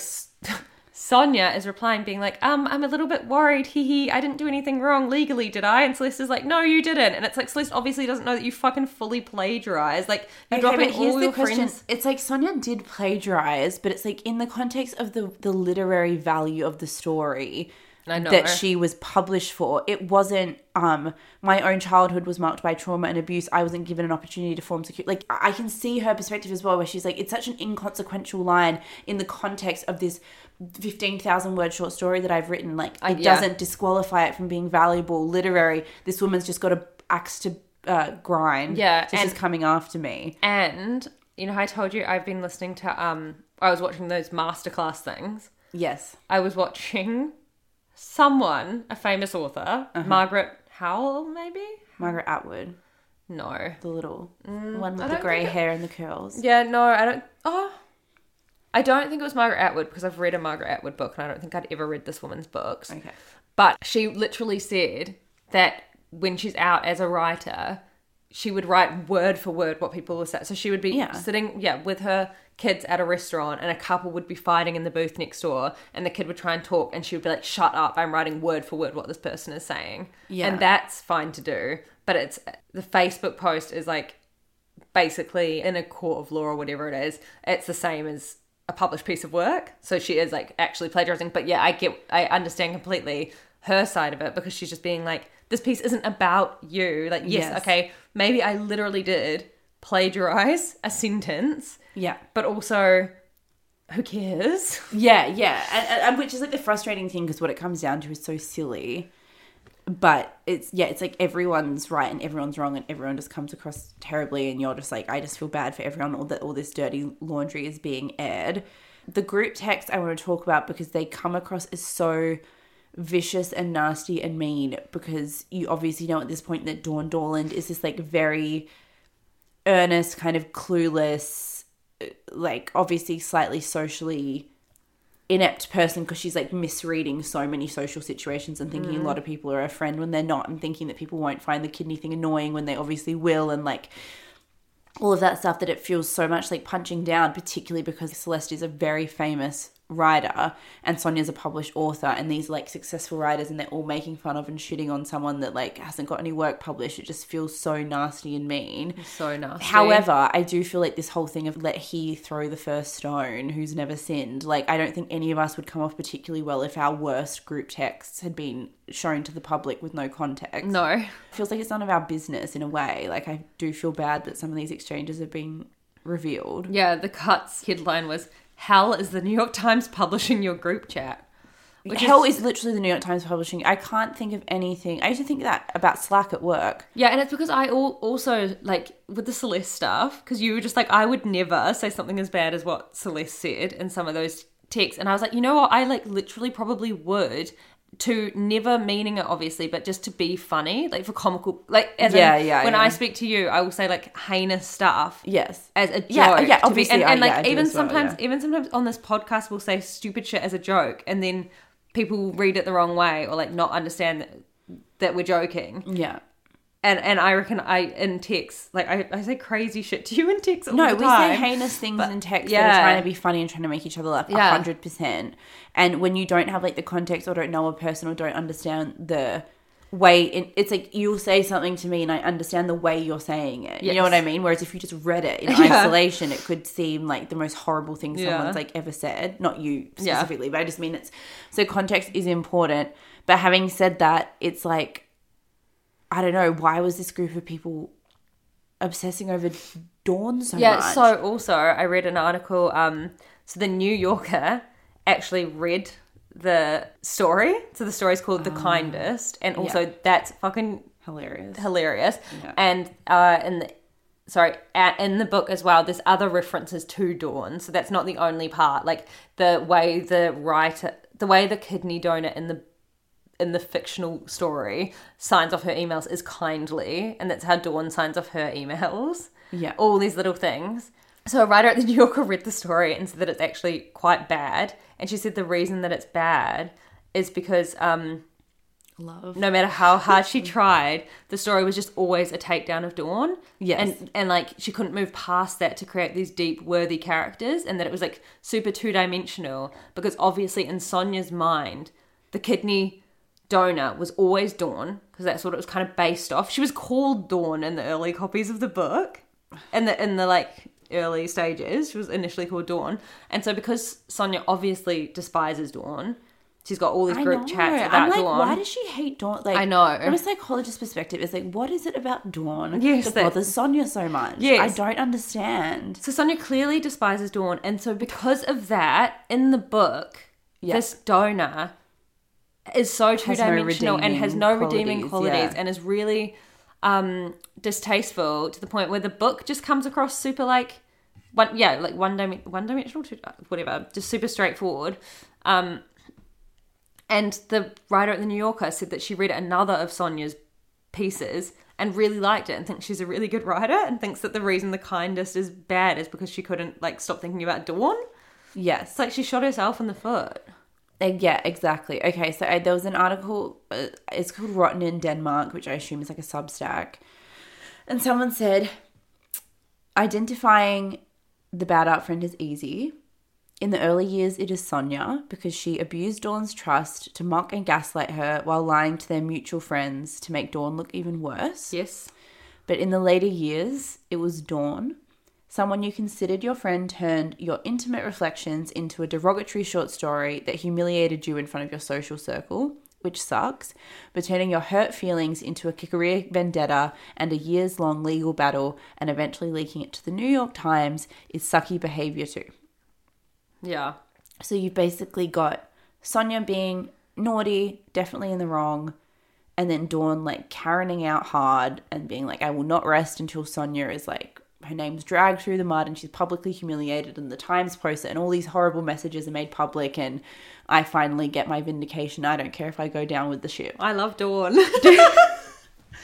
Sonya is replying, being like, um, I'm a little bit worried. Hee hee, I didn't do anything wrong legally, did I? And Celeste is like, no, you didn't. And it's like, Celeste obviously doesn't know that you fucking fully plagiarized. Like, you're dropping all your friends. It's like Sonya did plagiarize, but it's like in the context of the the literary value of the story. That she was published for. It wasn't um my own childhood was marked by trauma and abuse. I wasn't given an opportunity to form secure like I can see her perspective as well where she's like it's such an inconsequential line in the context of this 15,000 word short story that I've written like it yeah. doesn't disqualify it from being valuable literary. This woman's just got a axe to uh, grind. Yeah, so she's and- coming after me. And, you know, I told you I've been listening to, um, I was watching those masterclass things. Yes. I was watching someone, a famous author, Uh-huh. Margaret Howell, maybe? Margaret Atwood, No. the little one with the grey think it- hair and the curls. Yeah, no, I don't. Oh, I don't think it was Margaret Atwood because I've read a Margaret Atwood book and I don't think I'd ever read this woman's books. Okay. But she literally said that when she's out as a writer, she would write word for word what people were saying. So she would be Yeah. sitting, yeah, with her kids at a restaurant and a couple would be fighting in the booth next door and the kid would try and talk and she would be like, shut up, I'm writing word for word what this person is saying. Yeah. And that's fine to do. But it's the Facebook post is like basically in a court of law or whatever it is, it's the same as a published piece of work. So she is like actually plagiarizing. But yeah, I get, I understand completely her side of it because she's just being like, this piece isn't about you. Like, yes, Yes. okay, maybe I literally did plagiarize a sentence, Yeah. but also, who cares? Yeah, yeah. And, and- which is like the frustrating thing because what it comes down to is so silly. But it's, yeah, it's like everyone's right and everyone's wrong and everyone just comes across terribly. And you're just like, I just feel bad for everyone, all that all this dirty laundry is being aired. The group text I want to talk about because they come across as so vicious and nasty and mean because you obviously know at this point that Dawn Dorland is this like very earnest, kind of clueless, uh, like obviously slightly socially inept person because she's like misreading so many social situations and thinking a mm. lot of people are a friend when they're not and thinking that people won't find the kidney thing annoying when they obviously will and like all of that stuff that it feels so much like punching down particularly because Celeste is a very famous writer and Sonya's a published author and these like successful writers and they're all making fun of and shitting on someone that like hasn't got any work published it just feels so nasty and mean So nasty. However, I do feel like this whole thing of let he throw the first stone who's never sinned, like I don't think any of us would come off particularly well if our worst group texts had been shown to the public with no context. no. It feels like it's none of our business in a way. Like I do feel bad that some of these exchanges have been revealed. Yeah, the Cut's headline was Hell is the New York Times publishing your group chat. Which Hell is literally the New York Times publishing. I can't think of anything. I used to think that about Slack at work. Yeah, and it's because I al- also like with the Celeste stuff because you were just like I would never say something as bad as what Celeste said in some of those texts, and I was like, you know what? I like literally probably would to never meaning it obviously, but just to be funny, like for comical, like as Yeah, in, yeah, When yeah. I speak to you, I will say like heinous stuff. Yes. As a joke, Yeah, yeah, to be- obviously, and, I- and yeah, like I even well, sometimes, yeah. even sometimes on this podcast, we'll say stupid shit as a joke, and then people read it the wrong way or like not understand that, that we're joking. Yeah. And and I reckon I in text like I, I say crazy shit to you in text all No, we time. say heinous things But- in text that yeah. are trying to be funny and trying to make each other laugh. Yeah. hundred percent. And when you don't have like the context or don't know a person or don't understand the way, in, it's like you'll say something to me and I understand the way you're saying it. You know what I mean? Whereas if you just read it in Yeah. isolation, it could seem like the most horrible thing someone's like ever said. Not you specifically, but I just mean it's so context is important. But having said that, it's like I don't know why was this group of people obsessing over Dawn so Yeah, much? so also I read an article, um so the New Yorker actually read the story. So the story is called The Kindest and also that's fucking hilarious. hilarious. And uh in the sorry, in the book as well, there's other references to Dawn. So that's not the only part. Like the way the writer the way the kidney donor in the in the fictional story signs off her emails is kindly, and that's how Dawn signs off her emails. Yeah. All these little things. So a writer at the New Yorker read the story and said that it's actually quite bad. And she said the reason that it's bad is because um, Love. no matter how hard she tried, the story was just always a takedown of Dawn. Yes. And and like she couldn't move past that to create these deep, worthy characters and that it was like super two dimensional because obviously in Sonya's mind, the kidney donor was always Dawn, because that's what it was kind of based off. She was called Dawn in the early copies of the book. In the in the like early stages, she was initially called Dawn. And so because Sonya obviously despises Dawn, she's got all these I group know. chats about I'm like, Dawn. why does she hate Dawn? Like, I know. From a psychologist perspective, it's like, what is it about Dawn Yes, that that- bothers Sonya so much? Yes. I don't understand. So Sonya clearly despises Dawn, and so because of that, in the book, Yeah. this donor is so two Has no dimensional and has no redeeming qualities, qualities, yeah. and is really um distasteful to the point where the book just comes across super like one yeah like one dim- one dimensional two, whatever just super straightforward um and the writer at the new yorker said that she read another of sonya's pieces and really liked it and thinks she's a really good writer and thinks that the reason the kindest is bad is because she couldn't like stop thinking about dawn Yes. it's like she shot herself in the foot Uh, yeah, exactly. Okay, so uh, there was an article. Uh, it's called "Rotten in Denmark," which I assume is like a Substack, and someone said, identifying the bad art friend is easy. In the early years, it is Sonya because she abused Dawn's trust to mock and gaslight her while lying to their mutual friends to make Dawn look even worse. yes But in the later years, it was Dawn. Someone you considered your friend turned your intimate reflections into a derogatory short story that humiliated you in front of your social circle, which sucks, but turning your hurt feelings into a career vendetta and a years long legal battle and eventually leaking it to the New York Times is sucky behavior too. yeah So you've basically got Sonya being naughty, definitely in the wrong, and then Dawn like Karening out hard and being like, I will not rest until Sonya is like her name's dragged through the mud and she's publicly humiliated and the Times posts it and all these horrible messages are made public and I finally get my vindication. I don't care if I go down with the ship. i love dawn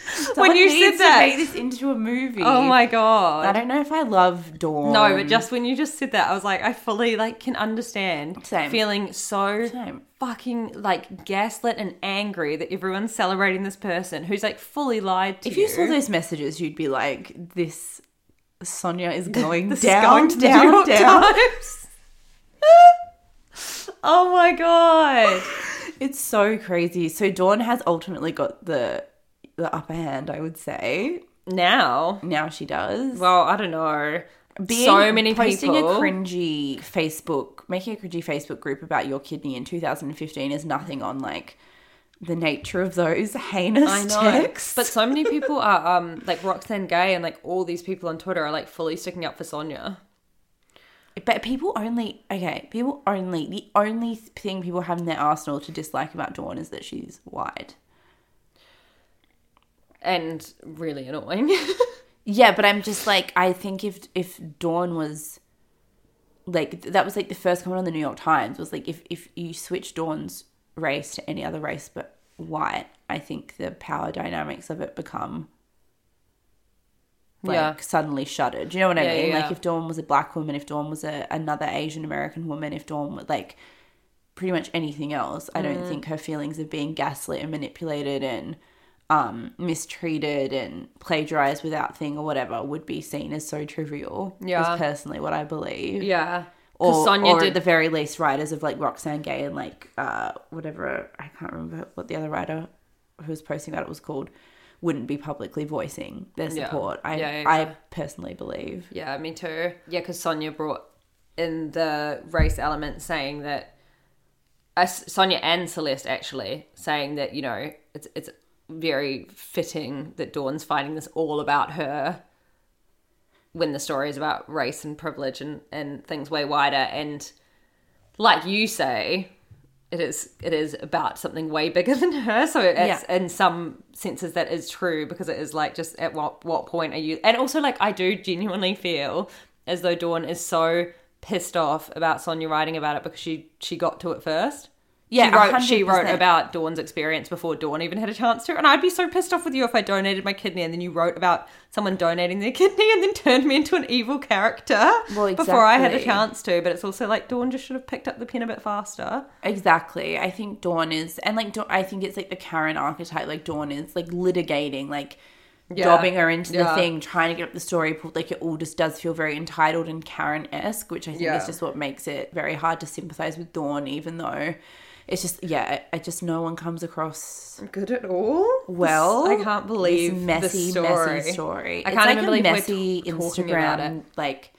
Someone you said to that- make this into a movie. oh my god I don't know if I love Dawn. No, but just when you just said that, I was like, I fully like can understand Same. feeling so Same. fucking like gaslit and angry that everyone's celebrating this person who's like fully lied to If you saw those messages, you'd be like, "This Sonya is going This is down, going to the down, York down." Times. oh my god! It's so crazy. So Dawn has ultimately got the the upper hand, I would say. Now, Now she does. well, I don't know. Being- so many posting people. a cringy Facebook, making a cringy Facebook group about your kidney in 2015 is nothing on like the nature of those heinous I know, texts. but so many people are um like Roxane Gay and like all these people on Twitter are like fully sticking up for Sonya. But people only okay. People only the only thing people have in their arsenal to dislike about Dawn is that she's white. and really annoying. Yeah, but I'm just like I think if if Dawn was like that was like the first comment on the New York Times was like if if you switch Dawn's race to any other race but white, I think the power dynamics of it become like Yeah. suddenly shuttered. Do you know what I Yeah, mean? yeah, Like if Dawn was a black woman, if Dawn was a another Asian American woman, if Dawn was like pretty much anything else, I Mm. don't think her feelings of being gaslit and manipulated and um mistreated and plagiarized without thing or whatever would be seen as so trivial. Yeah. Is personally what I believe. Yeah. Because Or, Sonya or did at the very least, writers of like Roxane Gay and like uh, whatever I can't remember what the other writer who was posting about it was called, wouldn't be publicly voicing their Yeah. support. I Yeah, yeah, I yeah. personally believe. Yeah, me too. Yeah, because Sonya brought in the race element, saying that uh, Sonya and Celeste actually saying that you know it's it's very fitting that Dawn's finding this all about her when the story is about race and privilege and and things way wider. And like you say it is it is about something way bigger than her. So it's Yeah. in some senses that is true because it is like just at what what point are you and also like i do genuinely feel as though dawn is so pissed off about sonya writing about it because she she got to it first Yeah, she wrote, she wrote about Dawn's experience before Dawn even had a chance to. And I'd be so pissed off with you if I donated my kidney and then you wrote about someone donating their kidney and then turned me into an evil character Well, before I had a chance to. But it's also like Dawn just should have picked up the pen a bit faster. Exactly. I think Dawn is, and like I think it's like the Karen archetype. Like Dawn is like litigating, like Yeah. dobbing her into the thing, trying to get up the story. pulled- Like it all just does feel very entitled and Karen esque, which I think Yeah. is just what makes it very hard to sympathize with Dawn, even though it's just yeah, I just no one comes across Good at all? well. I can't believe this messy, story. messy story. I can't like even a believe messy t- Instagram like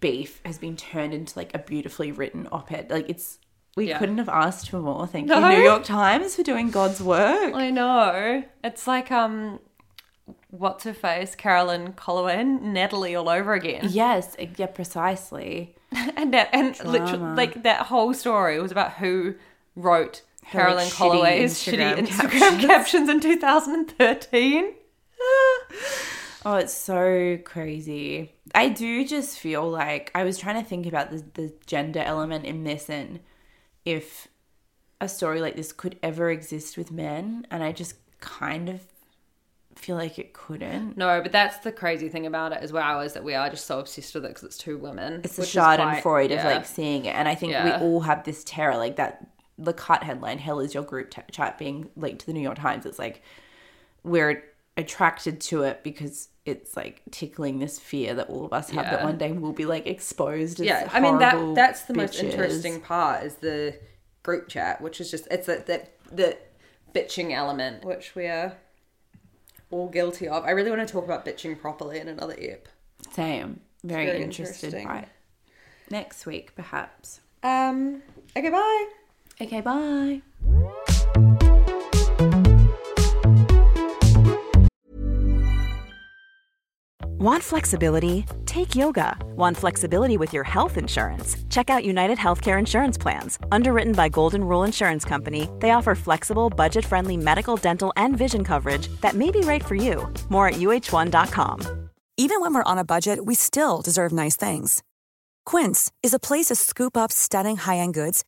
beef has been turned into like a beautifully written op-ed. Like it's we Yeah. couldn't have asked for more. Thank No? you, New York Times, for doing God's work. I know. It's like um what's her face? Caroline Calloway, Natalie all over again. Yes, yeah, precisely. And that and literally like that whole story was about who wrote Caroline shitty Calloway's Instagram shitty Instagram captions in 2013. Oh, it's so crazy. I do just feel like I was trying to think about the, the gender element in this and if a story like this could ever exist with men, and I just kind of feel like it couldn't. No, but that's the crazy thing about it as well is that we are just so obsessed with it because it's two women. It's the Schadenfreude quite- of yeah. like seeing it, and I think Yeah. we all have this terror, like that. The cut headline, "Hell is your group t- chat," being linked to the New York Times. It's like we're attracted to it because it's like tickling this fear that all of us have that one day we'll be like exposed. As yeah i mean that that's the most interesting part is the group chat which is just it's the the, the bitching element which we are all guilty of i really want to talk about bitching properly in another ep Same. Very, very interested interesting. it. Next week, perhaps. um okay bye Okay, bye. Want flexibility? Take yoga. Want flexibility with your health insurance? Check out United Healthcare Insurance Plans. Underwritten by Golden Rule Insurance Company, they offer flexible, budget friendly medical, dental, and vision coverage that may be right for you. More at uhone.com. Even when we're on a budget, we still deserve nice things. Quince is a place to scoop up stunning high-end goods